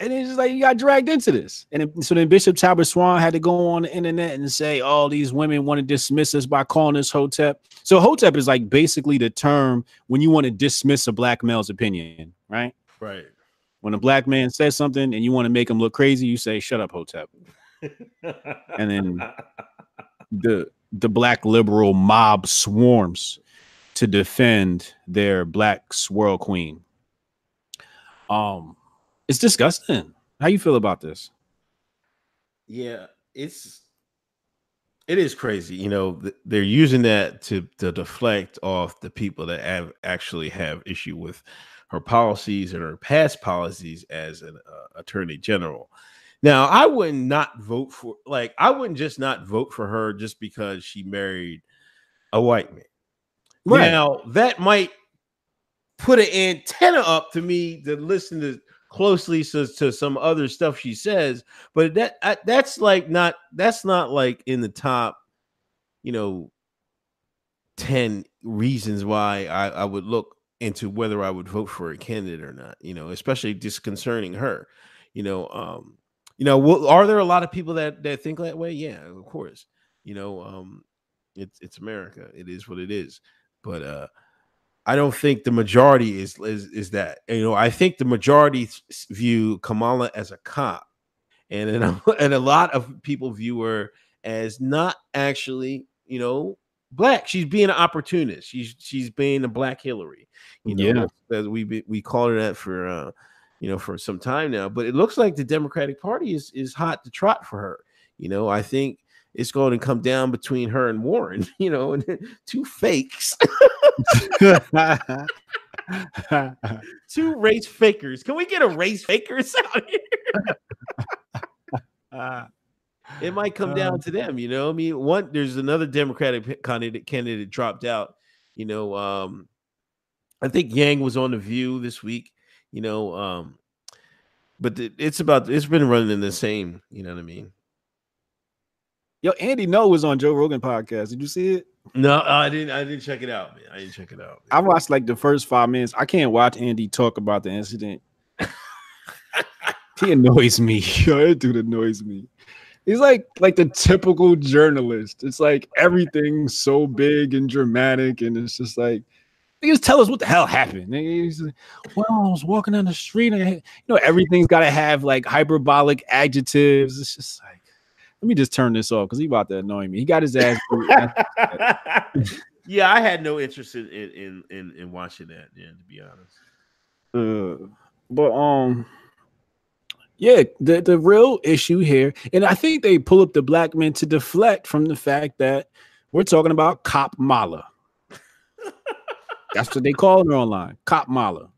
And it's just like you got dragged into this. And so then Bishop Talbot Swan had to go on the internet and say, all these women want to dismiss us by calling us Hotep. So Hotep is like basically the term when you want to dismiss a black male's opinion, right? Right. When a black man says something and you want to make him look crazy, you say, shut up, Hotep. And then *laughs* the the black liberal mob swarms to defend their black swirl queen. Um, it's disgusting. How you feel about this? Yeah, it's it is crazy. You know, they're using that to to deflect off the people that have actually have issue with her policies and her past policies as an uh, attorney general. Now, I would not vote for like I wouldn't just not vote for her just because she married a white man. Now, that might put an antenna up to me to listen to closely to, to some other stuff she says, but that I, that's like not that's not like in the top, you know, 10 reasons why I, I would look into whether I would vote for a candidate or not, you know, especially just concerning her. You know, um, you know, well, are there a lot of people that that think that way? Yeah, of course. You know, um, it's it's America. It is what it is. But uh I don't think the majority is is is that. You know, I think the majority view Kamala as a cop and and, *laughs* and a lot of people view her as not actually, you know, black. She's being an opportunist. She's she's being a black Hillary. You know, Yeah. as we we called her that for uh, you know, for some time now. But it looks like the Democratic Party is is hot to trot for her. You know, I think it's going to come down between her and Warren. *laughs* You know, and *laughs* two fakes, *laughs* two race fakers. Can we get a race fakers out here? *laughs* It might come Uh, down to them, you know. I mean, one there's another Democratic candidate candidate dropped out. You know, um, I think Yang was on the View this week. You know, um, but th- it's about it's been running in the same. You know what I mean? Yo, Andy Ngo was on Joe Rogan podcast. Did you see it? No, uh, I didn't. I didn't check it out, man. I didn't check it out. I watched like the first five minutes. I can't watch Andy talk about the incident. he annoys me. *laughs* That dude annoys me. He's like like the typical journalist. It's like everything's so big and dramatic, and it's just like just tell us what the hell happened. He's like, well, I was walking down the street, and you know everything's got to have like hyperbolic adjectives. It's just like, let me just turn this off because he about to annoy me. He got his ass. *laughs* yeah, I had no interest in in in, in watching that. Yeah, to be honest. Uh, but um, yeah, the the real issue here, and I think they pull up the black men to deflect from the fact that we're talking about Cop Mala. *laughs* That's what they call her online, Cop Mala.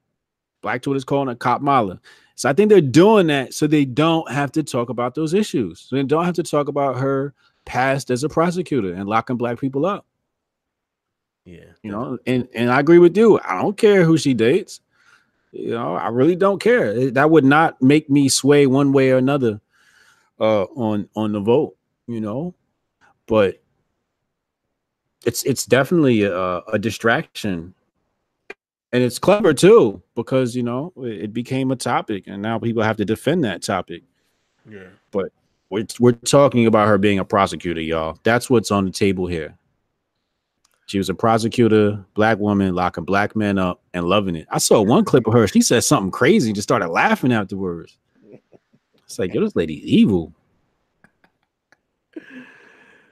Black Twitter's calling her Cop Mala. So I think they're doing that so they don't have to talk about those issues. So they don't have to talk about her past as a prosecutor and locking black people up. Yeah, You know, and and I agree with you. I don't care who she dates. You know, I really don't care. That would not make me sway one way or another uh on on the vote, you know. But it's it's definitely a, a distraction. And it's clever too, because you know it, became a topic, and now people have to defend that topic. yeah. But we're, we're talking about her being a prosecutor, y'all. That's what's on the table here. She was a prosecutor, black woman, locking black men up and loving it. I saw one clip of her. She said something crazy and just started laughing afterwards. It's like, yo, this lady evil.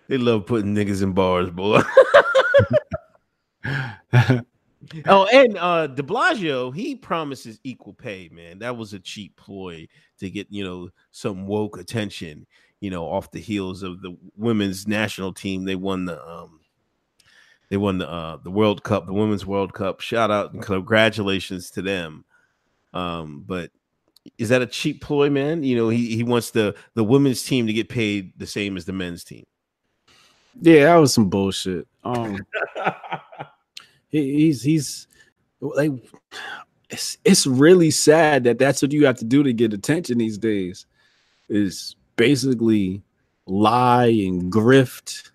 They love putting niggas in bars, boy. *laughs* *laughs* *laughs* Oh, and uh De Blasio, he promises equal pay, man. That was a cheap ploy to get, you know, some woke attention, you know, off the heels of the women's national team. They won the um they won the uh the World Cup, the Women's World Cup. Shout out and congratulations to them. Um, but is that a cheap ploy, man? You know, he he wants the the women's team to get paid the same as the men's team. Yeah, that was some bullshit. Um, *laughs* he's he's like, it's it's really sad that that's what you have to do to get attention these days. Is basically lie and grift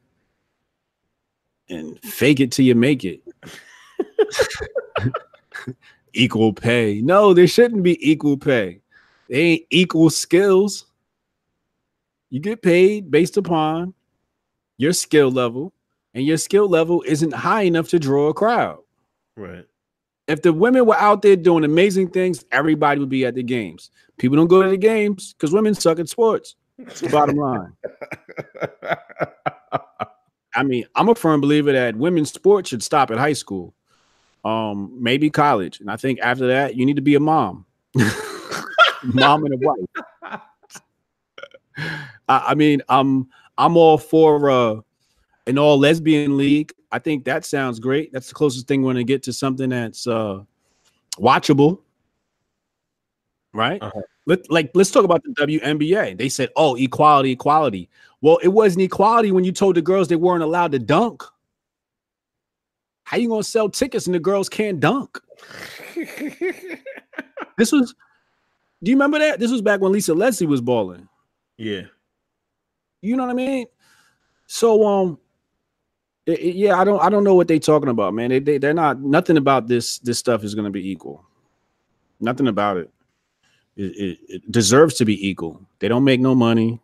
and fake it till you make it. *laughs* equal pay. No, there shouldn't be equal pay. They ain't equal skills. You get paid based upon your skill level, and your skill level isn't high enough to draw a crowd. Right. If the women were out there doing amazing things, everybody would be at the games. People don't go to the games because women suck at sports. It's *laughs* the bottom line. I mean, I'm a firm believer that women's sports should stop at high school, um, maybe college, and I think after that, you need to be a mom, *laughs* mom and a wife. *laughs* I, I mean, I'm I'm all for uh, an all lesbian league. I think that sounds great. That's the closest thing we're gonna get to something that's uh, watchable, right? Uh-huh. Let, like let's talk about the WNBA. They said, "Oh, equality, equality." Well, it wasn't equality when you told the girls they weren't allowed to dunk. How you gonna sell tickets and the girls can't dunk? *laughs* This was. Do you remember that? This was back when Lisa Leslie was balling. yeah. You know what I mean? So um, it- it- yeah, I don't I don't know what they're talking about, man. They, they they're not nothing about this this stuff is gonna be equal. Nothing about it. It, it. deserves to be equal. They don't make no money.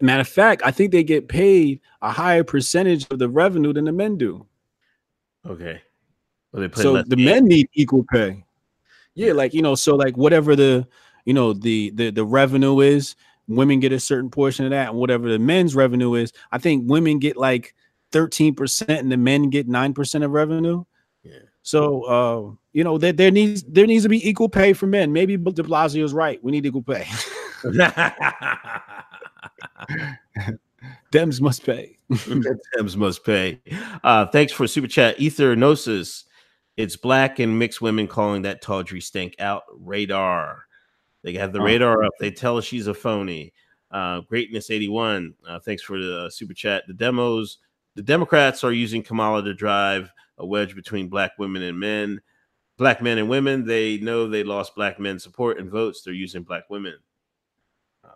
Matter of fact, I think they get paid a higher percentage of the revenue than the men do. Okay. Well, they So the games. men need equal pay. Yeah, like you know, so like whatever the you know the the the revenue is women get a certain portion of that and whatever the men's revenue is i think women get like 13% and the men get 9% of revenue Yeah. so uh you know there, there needs there needs to be equal pay for men maybe de blasio is right we need equal pay *laughs* dems must pay *laughs* Dems must pay. Uh, thanks for super chat. Ethernosis. It's black and mixed women calling that tawdry stink out. Radar. They have the radar up. They tell us she's a phony. Uh, Greatness 81. Uh, thanks for the uh, super chat. The demos, the Democrats are using Kamala to drive a wedge between black women and men. Black men and women, they know they lost black men support and votes. They're using black women. Um,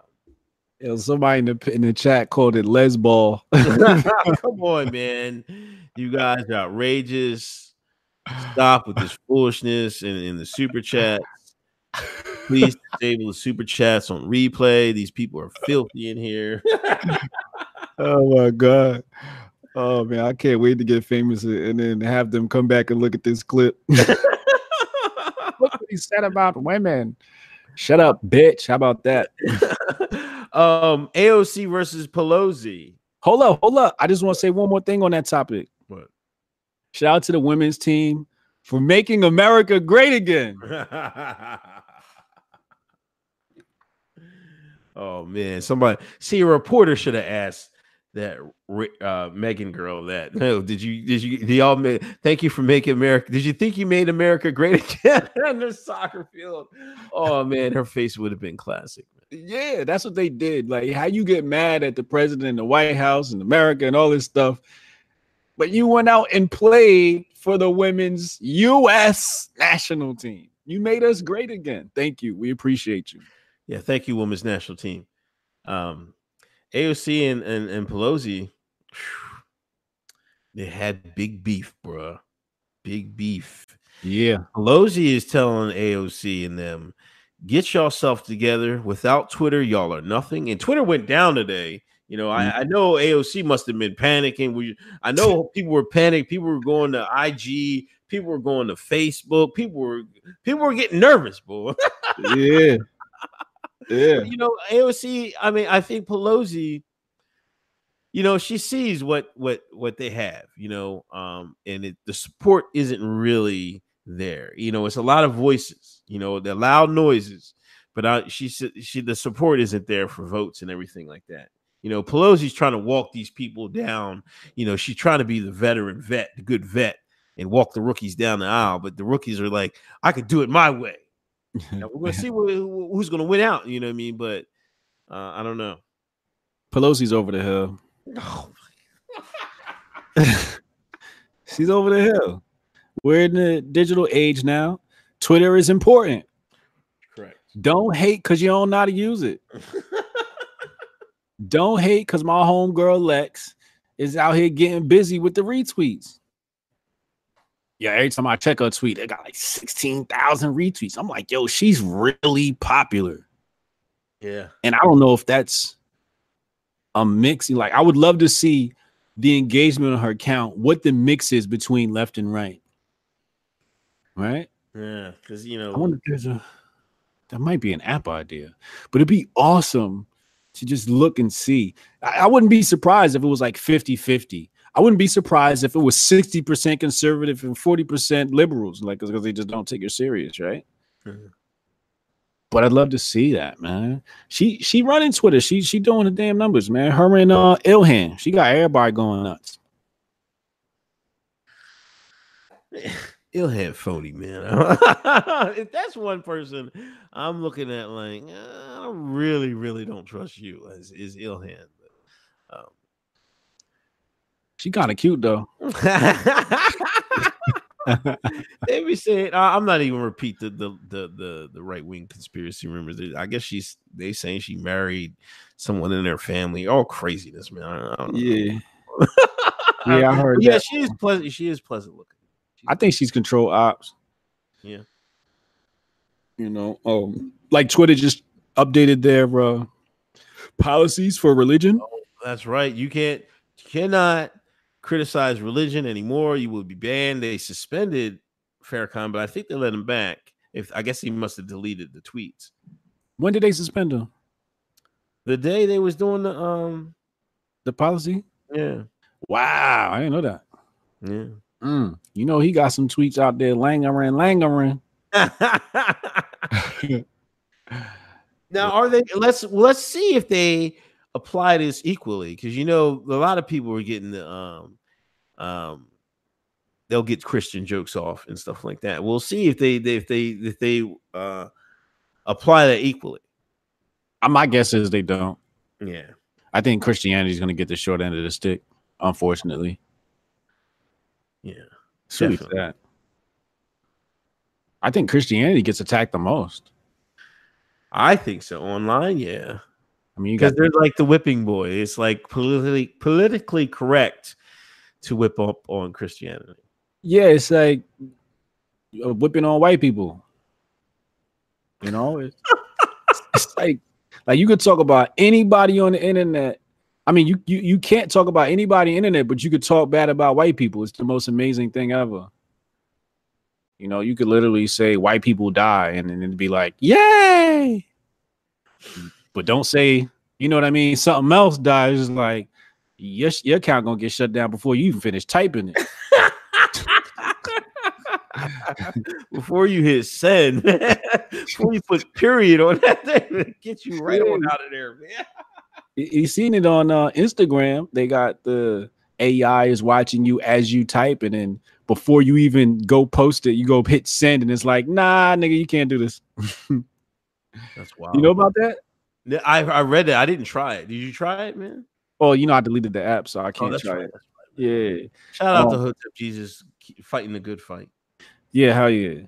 Yo, somebody in the in the chat called it lesball *laughs* *laughs* Come on, man. You guys are outrageous. Stop with this foolishness in, in the super chat. Please disable the super chats on replay. These people are filthy in here. *laughs* Oh my god. Oh man, I can't wait to get famous and then have them come back and look at this clip. *laughs* Look what he said about women. Shut up, bitch. How about that? *laughs* um, AOC versus Pelosi. Hold up, hold up. I just want to say one more thing on that topic. What? Shout out to the women's team for making America great again. *laughs* oh man, somebody see a reporter should have asked that uh Megan girl that *laughs* no did you did you did y'all ma- thank you for making America did you think you made America great *laughs* again on the soccer field oh man her face would have been classic Yeah, that's what they did. Like how you get mad at the president, and the White House, and America and all this stuff. But you went out and played for the women's US national team. You made us great again. Thank you. We appreciate you. yeah thank you women's national team um AOC and and, and Pelosi *sighs* they had big beef bruh big beef Yeah. Pelosi is telling AOC and them, get yourself together. Without Twitter, y'all are nothing. And Twitter went down today. You know, I, mm. I know AOC must have been panicking. We, I know *laughs* people were panicked. People were going to IG. People were going to Facebook. People were people were getting nervous, boy. *laughs* Yeah. Yeah. you know, AOC. I mean, I think Pelosi. You know, she sees what what what they have. You know, um, and it, the support isn't really there. You know, it's a lot of voices. You know, the loud noises, but I, she said she the support isn't there for votes and everything like that. You know, Pelosi's trying to walk these people down. You know, she's trying to be the veteran vet, the good vet, and walk the rookies down the aisle. But the rookies are like, I could do it my way. *laughs* Now, we're gonna see who, who- who's gonna win out. You know what I mean? But uh, I don't know. Pelosi's over the hill. *laughs* *laughs* She's over the hill. We're in the digital age now. Twitter is important. Correct. Don't hate because you don't know how to use it. Don't hate because my homegirl Lex is out here getting busy with the retweets. Yeah, every time I check her tweet, they got like 16,000 retweets. I'm like, yo, she's really popular. yeah. And I don't know if that's a mix. Like, I would love to see the engagement on her account, what the mix is between left and right. Right? Yeah. Because you know, I wonder if there's a that might be an app idea, but it'd be awesome to just look and see. I, I wouldn't be surprised if it was like 50 50. I wouldn't be surprised if it was 60% conservative and 40% liberals, like because they just don't take her serious, right? Mhm. But I'd love to see that, man. She she running Twitter. She she doing the damn numbers, man. Her and uh Ilhan. She got everybody going nuts. *laughs* Ilhan phony man. *laughs* if that's one person I'm looking at, like uh, I really, really don't trust you. As is Ilhan. She kind of cute though. *laughs* they be saying I- I'm not even repeat the the the the, the right wing conspiracy rumors. I guess she's they saying she married someone in their family. All craziness, man. I, I don't know. Yeah. *laughs* Yeah, I heard Yeah, that. she is pleasant. She is pleasant looking. I think she's control ops. Yeah. You know, um, like Twitter just updated their uh, policies for religion. That's right. You can't cannot criticize religion anymore. You will be banned. They suspended Farrakhan, but I think they let him back. If I guess he must have deleted the tweets. When did they suspend him? The day they was doing the um The policy? yeah Wow, I didn't know that. yeah. Mm, you know he got some tweets out there, langering, langering. *laughs* now are they let's let's see if they apply this equally because you know a lot of people are getting the um um they'll get christian jokes off and stuff like that we'll see if they if they if they uh apply that equally Uh, My guess is they don't. yeah I think Christianity is going to get the short end of the stick, unfortunately. yeah Definitely. sad. I think Christianity gets attacked the most. i think so online yeah I mean, because got they're like the whipping boy it's like politically politically correct to whip up on christianity yeah, it's like uh, whipping on white people. You know, it's, *laughs* it's like like you could talk about anybody on the internet. I mean, you you you can't talk about anybody on the internet, but you could talk bad about white people. It's the most amazing thing ever. You know, you could literally say white people die, and then it'd be like, yay! But don't say, you know what I mean? Something else dies. Like, yes, your account gonna get shut down before you even finish typing it. *laughs* before you hit send, *laughs* before you put period on that thing, get you right on out of there, man. You- You seen it on uh, Instagram? They got the AI is watching you as you type, and then before you even go post it, you go hit send, and it's like, nah, nigga, you can't do this. *laughs* That's wild. You know about that? I I read it. I didn't try it. Did you try it, man? Oh, you know, I deleted the app, so I Oh, can't that's try right. it. right. Yeah, Shout out to Um, Hotep Jesus fighting the good fight. yeah, hell yeah.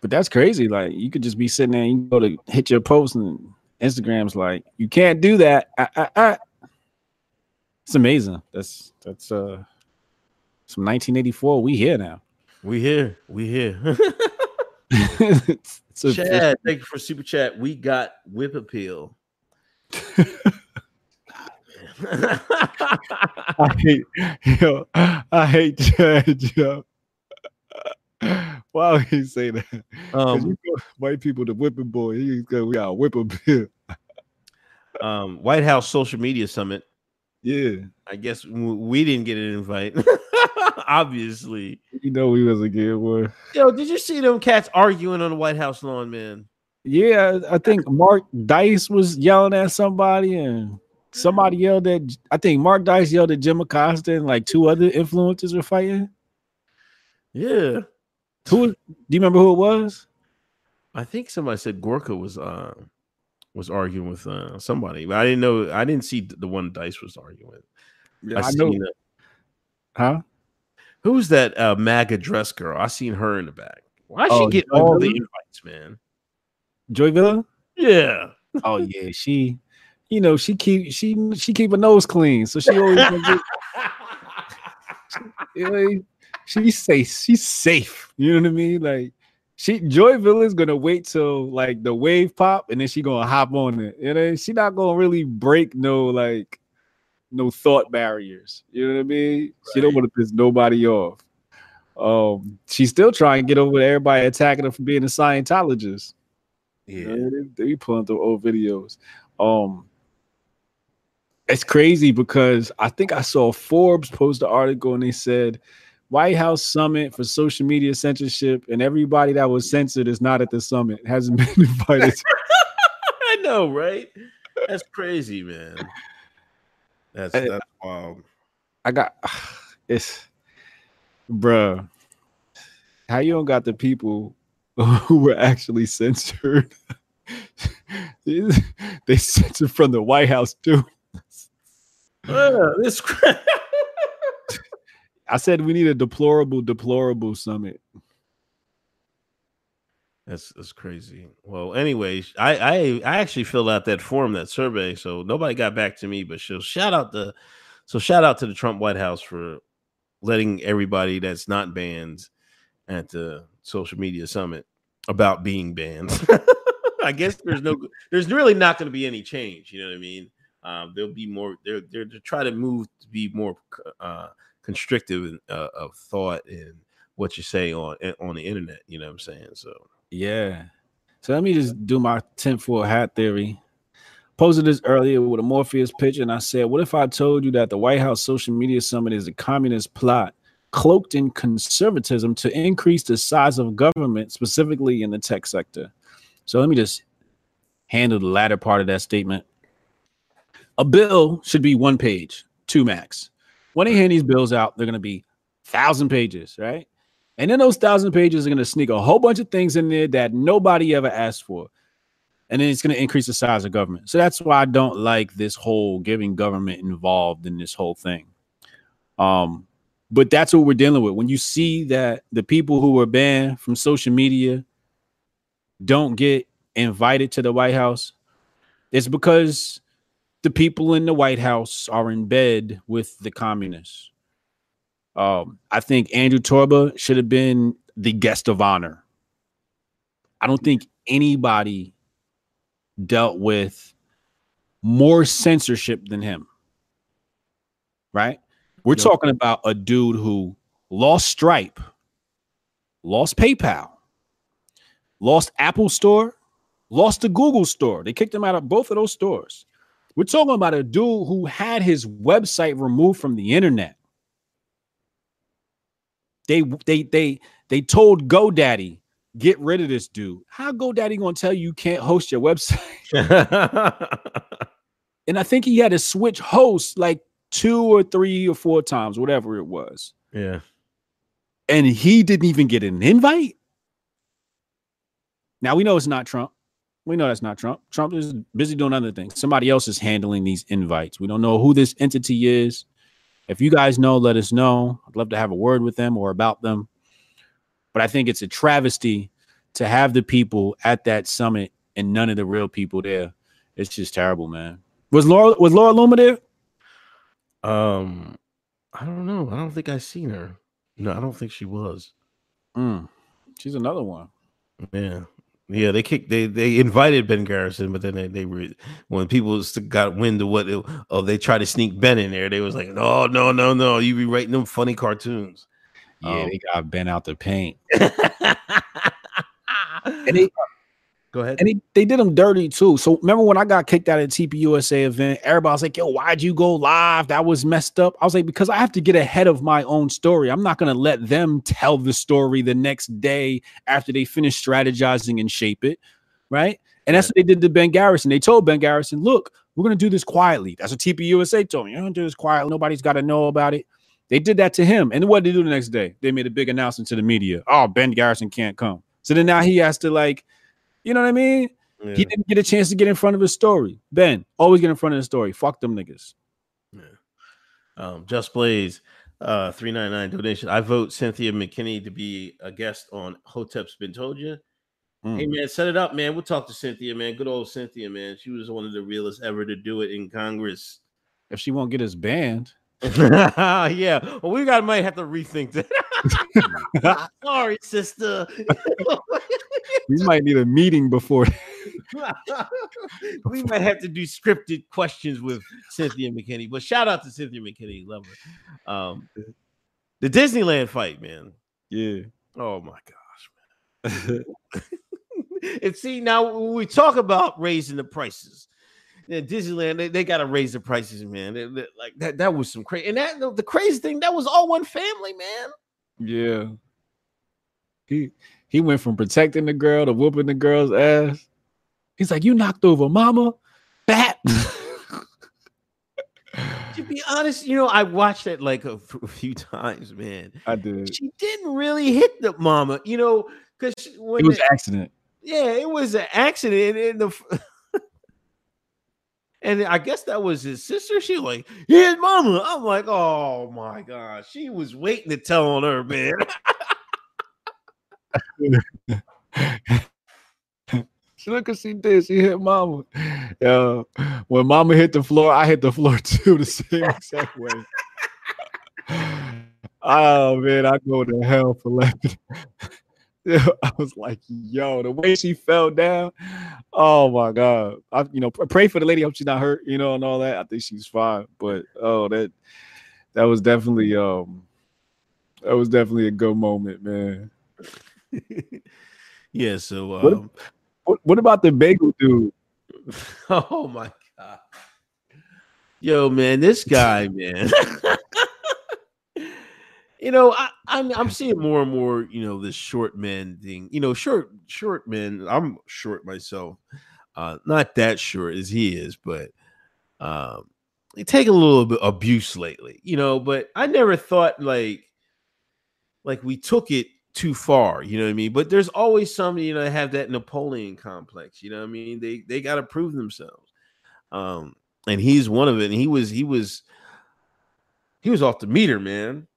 But that's crazy. Like, you could just be sitting there, and you go to hit your post, and Instagram's like, you can't do that. Ah, ah, ah. It's amazing. That's that's uh, some 1984. We here now. We here. We here. it's, *laughs* *laughs* it's Chad, thank you for super chat. We got whip appeal. *laughs* I hate, yo, I hate Chad, yo. Why would he say that? um, white people, the whipping boy. He's got we got a whip him *laughs* um, White House social media summit. Yeah, I guess we didn't get an invite. *laughs* Obviously. you know we was a good one. Yo, did you see them cats arguing on the White House lawn, man? Yeah, I think Mark Dice was yelling at somebody, and somebody yelled at. I think Mark Dice yelled at Jim Acosta, and like two other influencers were fighting. Yeah. Who do you remember who it was? I think somebody said Gorka was uh was arguing with uh somebody, but I didn't know I didn't see the one Dice was arguing with. I, I know, huh? Who's that uh MAGA dress girl? I seen her in the back. Why she Oh, get Joy all the invites, man? Joy Villa. Yeah. Oh yeah, she, you know, she keep she she keep her nose clean, so she always get, *laughs* know, she's safe. She's safe. You know what I mean? Like she Joy Villa is gonna wait till like the wave pop, and then she gonna hop on it. You know, she not gonna really break no like no thought barriers. You know what I mean? She don't want to piss nobody off. Um, she's still trying to get over everybody attacking her for being a Scientologist. yeah. Yeah, they, they pulling through old videos. Um, it's crazy because I think I saw Forbes post an article and they said White House summit for social media censorship, and everybody that was censored is not at the summit, *laughs* hasn't been invited. *laughs* I know, right? That's crazy, man. That's Hey, that's wild. I got *sighs* it's, bruh. How you don't got the people *laughs* who were actually censored? they censored from the White House too. Uh, this *laughs* I said we need a deplorable, deplorable summit. That's that's crazy. Well, anyways, I I I actually filled out that form, that survey, so nobody got back to me. But so shout out the so shout out to the Trump White House for letting everybody that's not banned at the social media summit about being banned. *laughs* I guess there's no there's really not going to be any change. You know what I mean? Um, there'll be more. They're they're to try to move to be more uh, constrictive in, uh, of thought and what you say on on the internet. You know what I'm saying? So. Yeah. So let me just do my tinfoil hat theory. Posted this earlier with a Morpheus picture, and I said, What if I told you that the White House social media summit is a communist plot cloaked in conservatism to increase the size of government, specifically in the tech sector? So let me just handle the latter part of that statement. A bill should be one page, two max. When they hand these bills out, they're going to be thousand pages, right? And then those thousand pages are going to sneak a whole bunch of things in there that nobody ever asked for. And then it's going to increase the size of government. So that's why I don't like this whole getting government involved in this whole thing. Um, but that's what we're dealing with. When you see that the people who were banned from social media don't get invited to the White House, it's because the people in the White House are in bed with the communists. Um, I think Andrew Torba should have been the guest of honor. I don't think anybody dealt with more censorship than him. Right? We're yep. talking about a dude who lost Stripe, lost PayPal, lost Apple Store, lost the Google Store. They kicked him out of both of those stores. We're talking about a dude who had his website removed from the internet. They they they they told GoDaddy get rid of this dude. How GoDaddy gonna tell you you can't host your website? *laughs* *laughs* and I think he had to switch hosts like two or three or four times, whatever it was. Yeah. And he didn't even get an invite. Now we know it's not Trump. We know that's not Trump. Trump is busy doing other things. Somebody else is handling these invites. We don't know who this entity is. If you guys know, let us know. I'd love to have a word with them or about them. But I think it's a travesty to have the people at that summit and none of the real people there. It's just terrible, man. Was Laura was Laura Loomer there? Um, I don't know. I don't think I seen her. No, I don't think she was. Mm, she's another one. Yeah. Yeah, they kicked. They they invited Ben Garrison, but then they they were when people got wind of what it, oh they tried to sneak Ben in there. They was like, no, no, no, no. You be writing them funny cartoons. Yeah, um, they got Ben out the paint. *laughs* and they Go ahead. And they, they did them dirty too. So remember when I got kicked out of the TPUSA event, everybody was like, yo, why'd you go live? That was messed up. I was like, because I have to get ahead of my own story. I'm not going to let them tell the story the next day after they finish strategizing and shape it. Right. And that's what they did to Ben Garrison. They told Ben Garrison, look, we're going to do this quietly. That's what TPUSA told me. You're going to do this quietly. Nobody's got to know about it. They did that to him. And what did they do the next day? They made a big announcement to the media. Oh, Ben Garrison can't come. So then now he has to like – you know what I mean? Yeah. He didn't get a chance to get in front of his story. Ben, always get in front of the story. Fuck them niggas. Yeah. Um, Just Blaze, uh, 399 donation. I vote Cynthia McKinney to be a guest on Hotep's Been Told You. Mm. Hey man, set it up, man. We'll talk to Cynthia, man. Good old Cynthia, man. She was one of the realest ever to do it in Congress. If she won't get us banned. *laughs* yeah. Well, we got might have to rethink that. *laughs* *laughs* Sorry, sister. we might need a meeting before. we might have to do scripted questions with Cynthia McKinney. But shout out to Cynthia McKinney, love her. Um, the Disneyland fight, man. Yeah. Oh my gosh, man. and see now we talk about raising the prices yeah, Disneyland, they, they got to raise the prices, man. They, they, like that, that was some crazy. And that the, the crazy thing, that was all one family, man. Yeah. He he went from protecting the girl to whooping the girl's ass. He's like, "You knocked over mama, bat." *laughs* to be honest, you know, I watched that like a, *laughs* a, few times, man. I did. She didn't really hit the mama, you know, because it was the, accident. Yeah, it was an accident, and the *laughs* and I guess that was his sister. She like, his mama. I'm like, oh my god, she was waiting to tell on her, man. *laughs* she Look what she did. She hit mama. Yeah. When mama hit the floor, I hit the floor *laughs* too, the same exact way. *laughs* oh man, I go to hell for laughing. *laughs* I was like, yo, the way she fell down. Oh my god. I you know pray for the lady. Hope she's not hurt, you know, and all that. I think she's fine. But oh, that that was definitely um that was definitely a good moment, man. *laughs* yeah, so um, what, What about the bagel dude? *laughs* oh my god. Yo, man, this guy, man. You know, I, I'm I'm seeing more and more, you know, this short man thing. You know, short short men. I'm short myself. Uh, not that short as he is, but um, they take a little bit abuse lately, you know. But I never thought like like we took it too far, you know what I mean? But there's always some, you know, have that Napoleon complex, you know what I mean? They they got to prove themselves. Um, and he's one of it. And he was he was he was off the meter, man.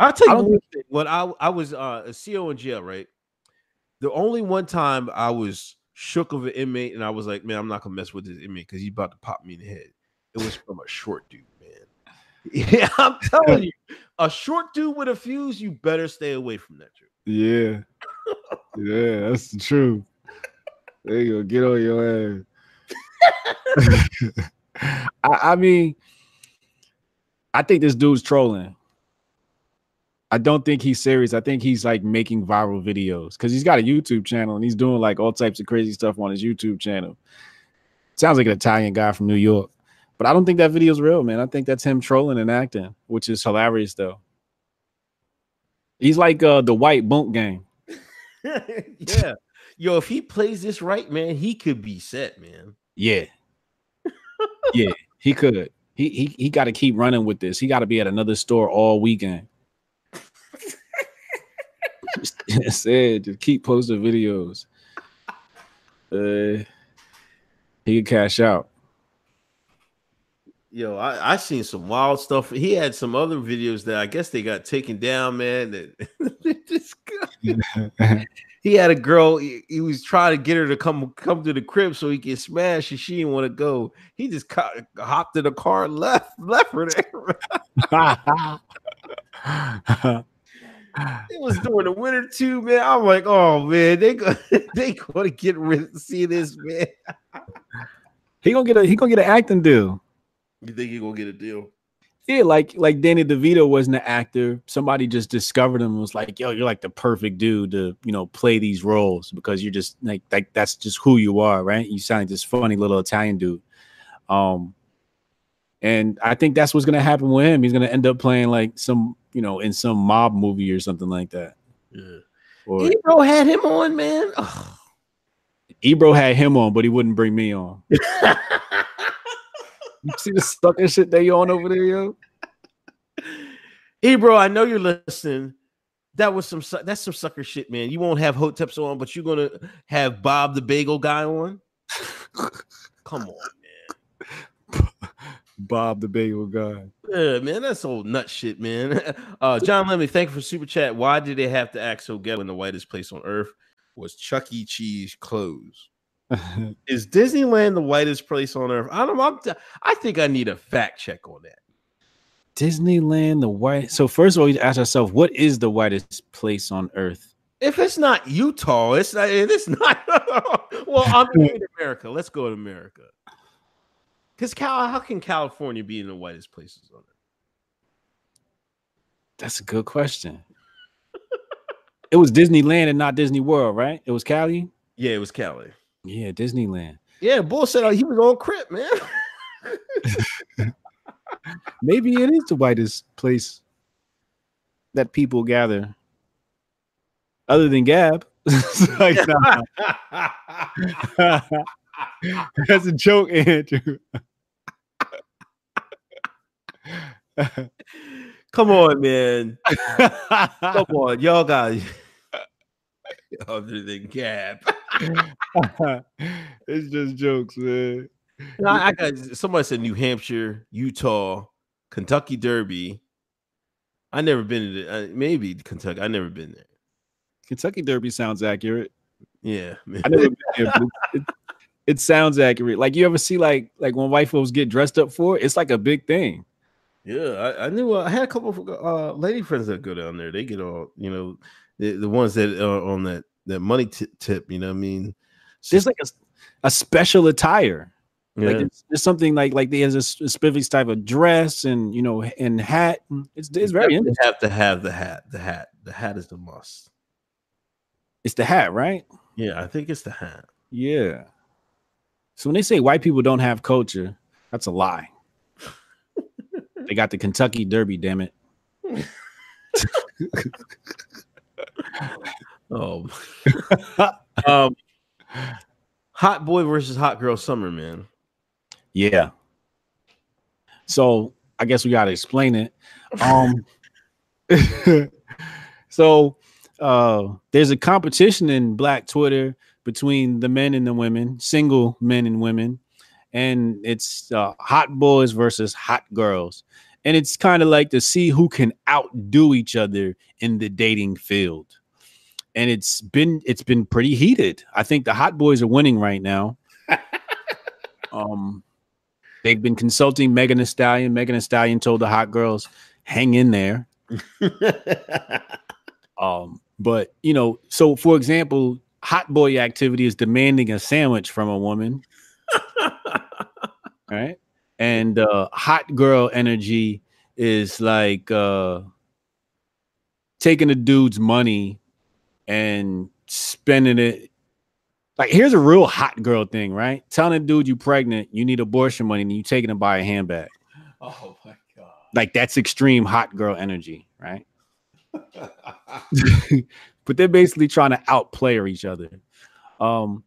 I'll tell you thing. When I I was uh, a CO in jail, right? The only one time I was shook of an inmate, and I was like, man, I'm not gonna mess with this inmate because he's about to pop me in the head. It was from a short dude, man. *laughs* Yeah, I'm telling you, a short dude with a fuse, you better stay away from that dude. Yeah. yeah, that's the truth. There you go. Get on your ass. *laughs* I, I mean, I think this dude's trolling. I don't think he's serious. I think he's like making viral videos because he's got a YouTube channel and he's doing like all types of crazy stuff on his YouTube channel. Sounds like an Italian guy from New York, but I don't think that video's real, man. I think that's him trolling and acting, which is hilarious though. He's like uh, the white bunk gang. *laughs* yeah. Yo, if he plays this right, man, he could be set, man. Yeah. yeah, he could. He he he got to keep running with this. He got to be at another store all weekend. *laughs* said just keep posting videos. Uh, he could cash out. Yo, I, I seen some wild stuff. He had some other videos that I guess they got taken down, man. That *laughs* *laughs* he had a girl. He, he, was trying to get her to come come to the crib so he can smash, and she didn't want to go. He just hopped in the car and left left her there. It was during the winter too, man. I'm like, oh man, they go, *laughs* they gonna get rid of see this, man. he gonna get a he gonna get an acting deal. You think he gonna get a deal? Yeah, like like Danny DeVito wasn't an actor. Somebody just discovered him and was like, "Yo, you're like the perfect dude to you know play these roles because you're just like like that's just who you are, right? You sound like this funny little Italian dude." Um, and I think that's what's gonna happen with him. He's gonna end up playing like some you know in some mob movie or something like that. Yeah. Or, Ebro had him on, man. Ugh. Ebro had him on, but he wouldn't bring me on. *laughs* You see the sucker shit they on over there, yo. Hey, bro, I know you're listening. That was some that's some sucker shit, man. You won't have hoteps on, but you're gonna have Bob the Bagel guy on. *laughs* Come on, man. Bob the Bagel guy. Yeah, man, that's old nut shit, man. *laughs* Uh, John Lemley, thank you for super chat. Why did they have to act so ghetto in the whitest place on earth? Was Chuck E. Cheese closed? *laughs* is Disneyland the whitest place on earth? I don't know. I think I need a fact check on that. Disneyland, the white. So first of all, you ask yourself, what is the whitest place on earth? If it's not Utah, it's not. It's not. *laughs* well, I'm in America. Let's go to America. Because Cal, how can California be in the whitest places on earth? That's a good question. *laughs* it was Disneyland and not Disney World, right? It was Cali. Yeah, it was Cali. Yeah, Disneyland. Yeah, Bull said uh, he was on Crip, man. *laughs* Maybe it is the whitest place that people gather, other than Gab. *laughs* like, *laughs* That's a joke, Andrew. *laughs* Come on, man. Come *laughs* on, y'all guys. Other than cap. it's just jokes, man. No, I got somebody said New Hampshire, Utah, Kentucky Derby. I never been to uh, maybe Kentucky. I never been there. Kentucky Derby sounds accurate. Yeah, I never been there, it, it, sounds accurate. Like you ever see like like when white folks get dressed up for it, it's like a big thing. Yeah, I, I knew uh, I had a couple of uh, lady friends that go down there. They get all you know the, the ones that are on that that money t- tip. You know, what I mean, there's like a, a special attire. Yeah. Like it's, it's, something like like there's a specific type of dress and you know and hat. It's it's very you interesting. Have to have the hat. The hat. The hat is the must. It's the hat, right? Yeah, I think it's the hat. Yeah. So when they say white people don't have culture, that's a lie. *laughs* they got the Kentucky Derby, damn it. *laughs* oh. *laughs* um, hot boy versus hot girl summer, man. Yeah. So I guess we gotta explain it. Um so uh there's a competition in black Twitter between the men and the women, single men and women, and it's uh, hot boys versus hot girls. And it's kind of like to see who can outdo each other in the dating field. And it's been it's been pretty heated. I think the hot boys are winning right now. *laughs* um they've been consulting Megan Thee Stallion. Megan Thee Stallion told the hot girls, hang in there. *laughs* um, but you know, so for example, hot boy activity is demanding a sandwich from a woman. *laughs* right? And uh hot girl energy is like uh taking a dude's money and spending it like here's a real hot girl thing, right? Telling a dude you're pregnant, you need abortion money, and you taking to buy a handbag. Oh my god. Like that's extreme hot girl energy, right? *laughs* but they're basically trying to outplay each other. Um,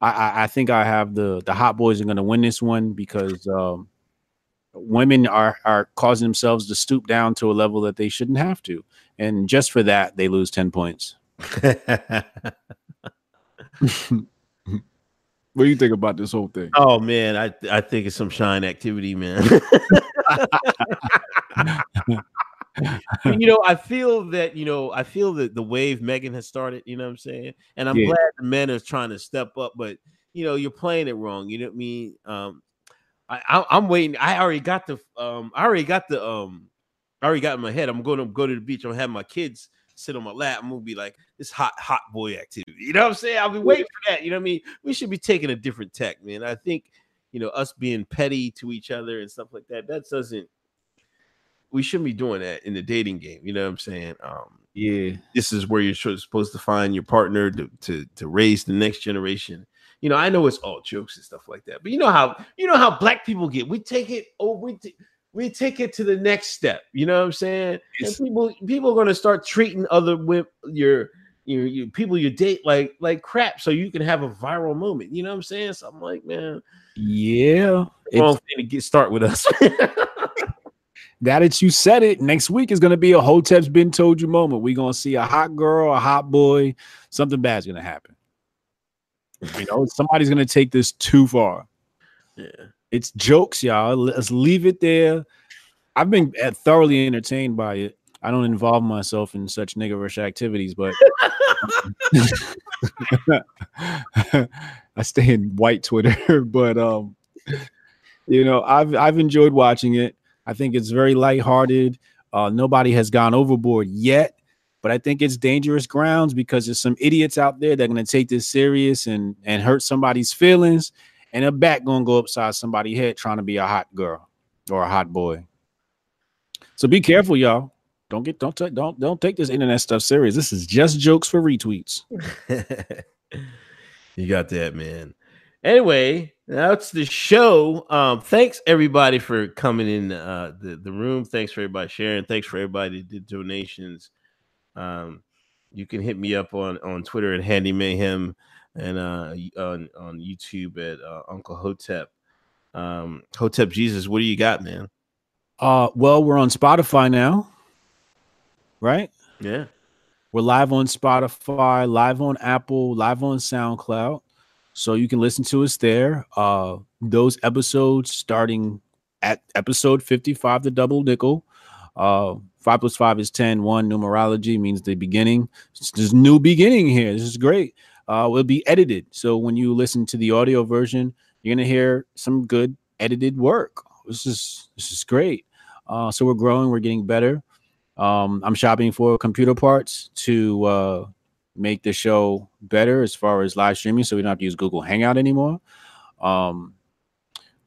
I, I, I think I have the the hot boys are going to win this one because um, women are are causing themselves to stoop down to a level that they shouldn't have to, and just for that they lose ten points. *laughs* what do you think about this whole thing? Oh man, I I think it's some shine activity, man. *laughs* *laughs* *laughs* you know, I *laughs* feel that you know, I feel that the wave Megan has started. You know what I'm saying? And I'm yeah. glad the men are trying to step up, but you know, you're playing it wrong. You know what I mean? Um, I, I am waiting. I already got the um, I already got the um, I already got in my head. I'm going to go to the beach. I'm gonna have my kids sit on my lap. I'm gonna be like this hot hot boy activity. You know what I'm saying? I'll be waiting for that. You know what I mean? We should be taking a different tack, man. I think you know us being petty to each other and stuff like that. That doesn't we shouldn't be doing that in the dating game. You know what I'm saying? Um, yeah, this is where you're supposed to find your partner to, to to raise the next generation. You know, I know it's all jokes and stuff like that, but you know how you know how black people get. We take it. Oh, we t- we take it to the next step. You know what I'm saying? And people people are gonna start treating other with your your, your people you date like like crap, so you can have a viral moment. You know what I'm saying? So I'm like, man, yeah, wrong thing to get start with us. *laughs* That that you said it, next week is going to be a Hotep's been told you moment. We're going to see a hot girl, a hot boy. Something bad's going to happen. You know, somebody's going to take this too far. Yeah. It's jokes, y'all. Let's leave it there. I've been uh, thoroughly entertained by it. I don't involve myself in such niggerish activities, but *laughs* I stay in white Twitter. *laughs* but um, you know, I've I've enjoyed watching it. I think it's very lighthearted. Uh, nobody has gone overboard yet, but I think it's dangerous grounds because there's some idiots out there that are going to take this serious and and hurt somebody's feelings, and a bat going to go upside somebody's head trying to be a hot girl or a hot boy. So be careful, y'all. Don't get don't t- don't don't take this internet stuff serious. This is just jokes for retweets. *laughs* you got that, man. Anyway, that's the show. Um, thanks everybody for coming in uh, the the room. Thanks for everybody sharing. Thanks for everybody did donations. Um, you can hit me up on on Twitter at Handy Mayhem and uh, on on YouTube at uh, Uncle Hotep. Um, Hotep Jesus, what do you got, man? Uh, well, we're on Spotify now, right? Yeah, we're live on Spotify, live on Apple, live on SoundCloud. So you can listen to us there. Uh, those episodes starting at episode 55, the double nickel. Uh, five plus five is 10. One numerology means the beginning. There's new beginning here. This is great. Uh, will be edited. So when you listen to the audio version, you're gonna hear some good edited work. This is this is great. Uh, so we're growing, we're getting better. Um, I'm shopping for computer parts to uh, make the show better as far as live streaming so we don't have to use Google Hangout anymore. Um,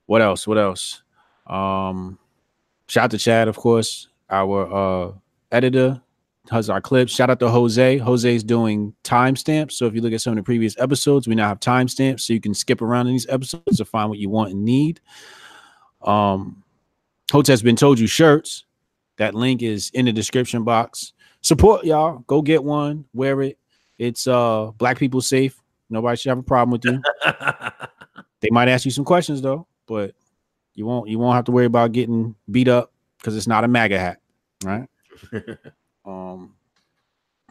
what else? What else? Um, shout out to Chad, of course, our uh, editor. has our clips. Shout out to Jose. Jose's doing timestamps. So if you look at some of the previous episodes, we now have timestamps so you can skip around in these episodes to find what you want and need. Um, Hotep's been told you shirts. That link is in the description box. Support y'all. Go get one. Wear it. It's uh black people safe. Nobody should have a problem with you. *laughs* they might ask you some questions though, but you won't you won't have to worry about getting beat up because it's not a MAGA hat, right? *laughs* um,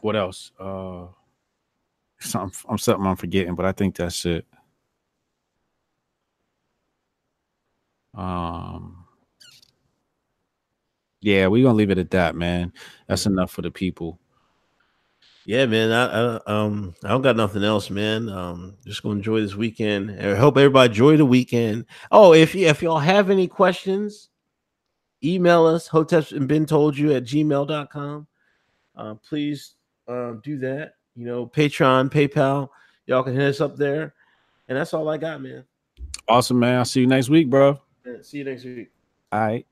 what else? Uh, *laughs* something I'm something I'm forgetting, but I think that's it. Um, yeah, we're gonna leave it at that, man. That's enough for the people. Yeah, man. I, I um I don't got nothing else, man. Um, just gonna enjoy this weekend. I hope everybody enjoy the weekend. Oh, if you if y'all have any questions, email us hotep and been told you at gmail.com. Uh, please uh, do that. You know, Patreon, PayPal, y'all can hit us up there. And that's all I got, man. Awesome, man. I'll see you next week, bro. Yeah, see you next week. All right.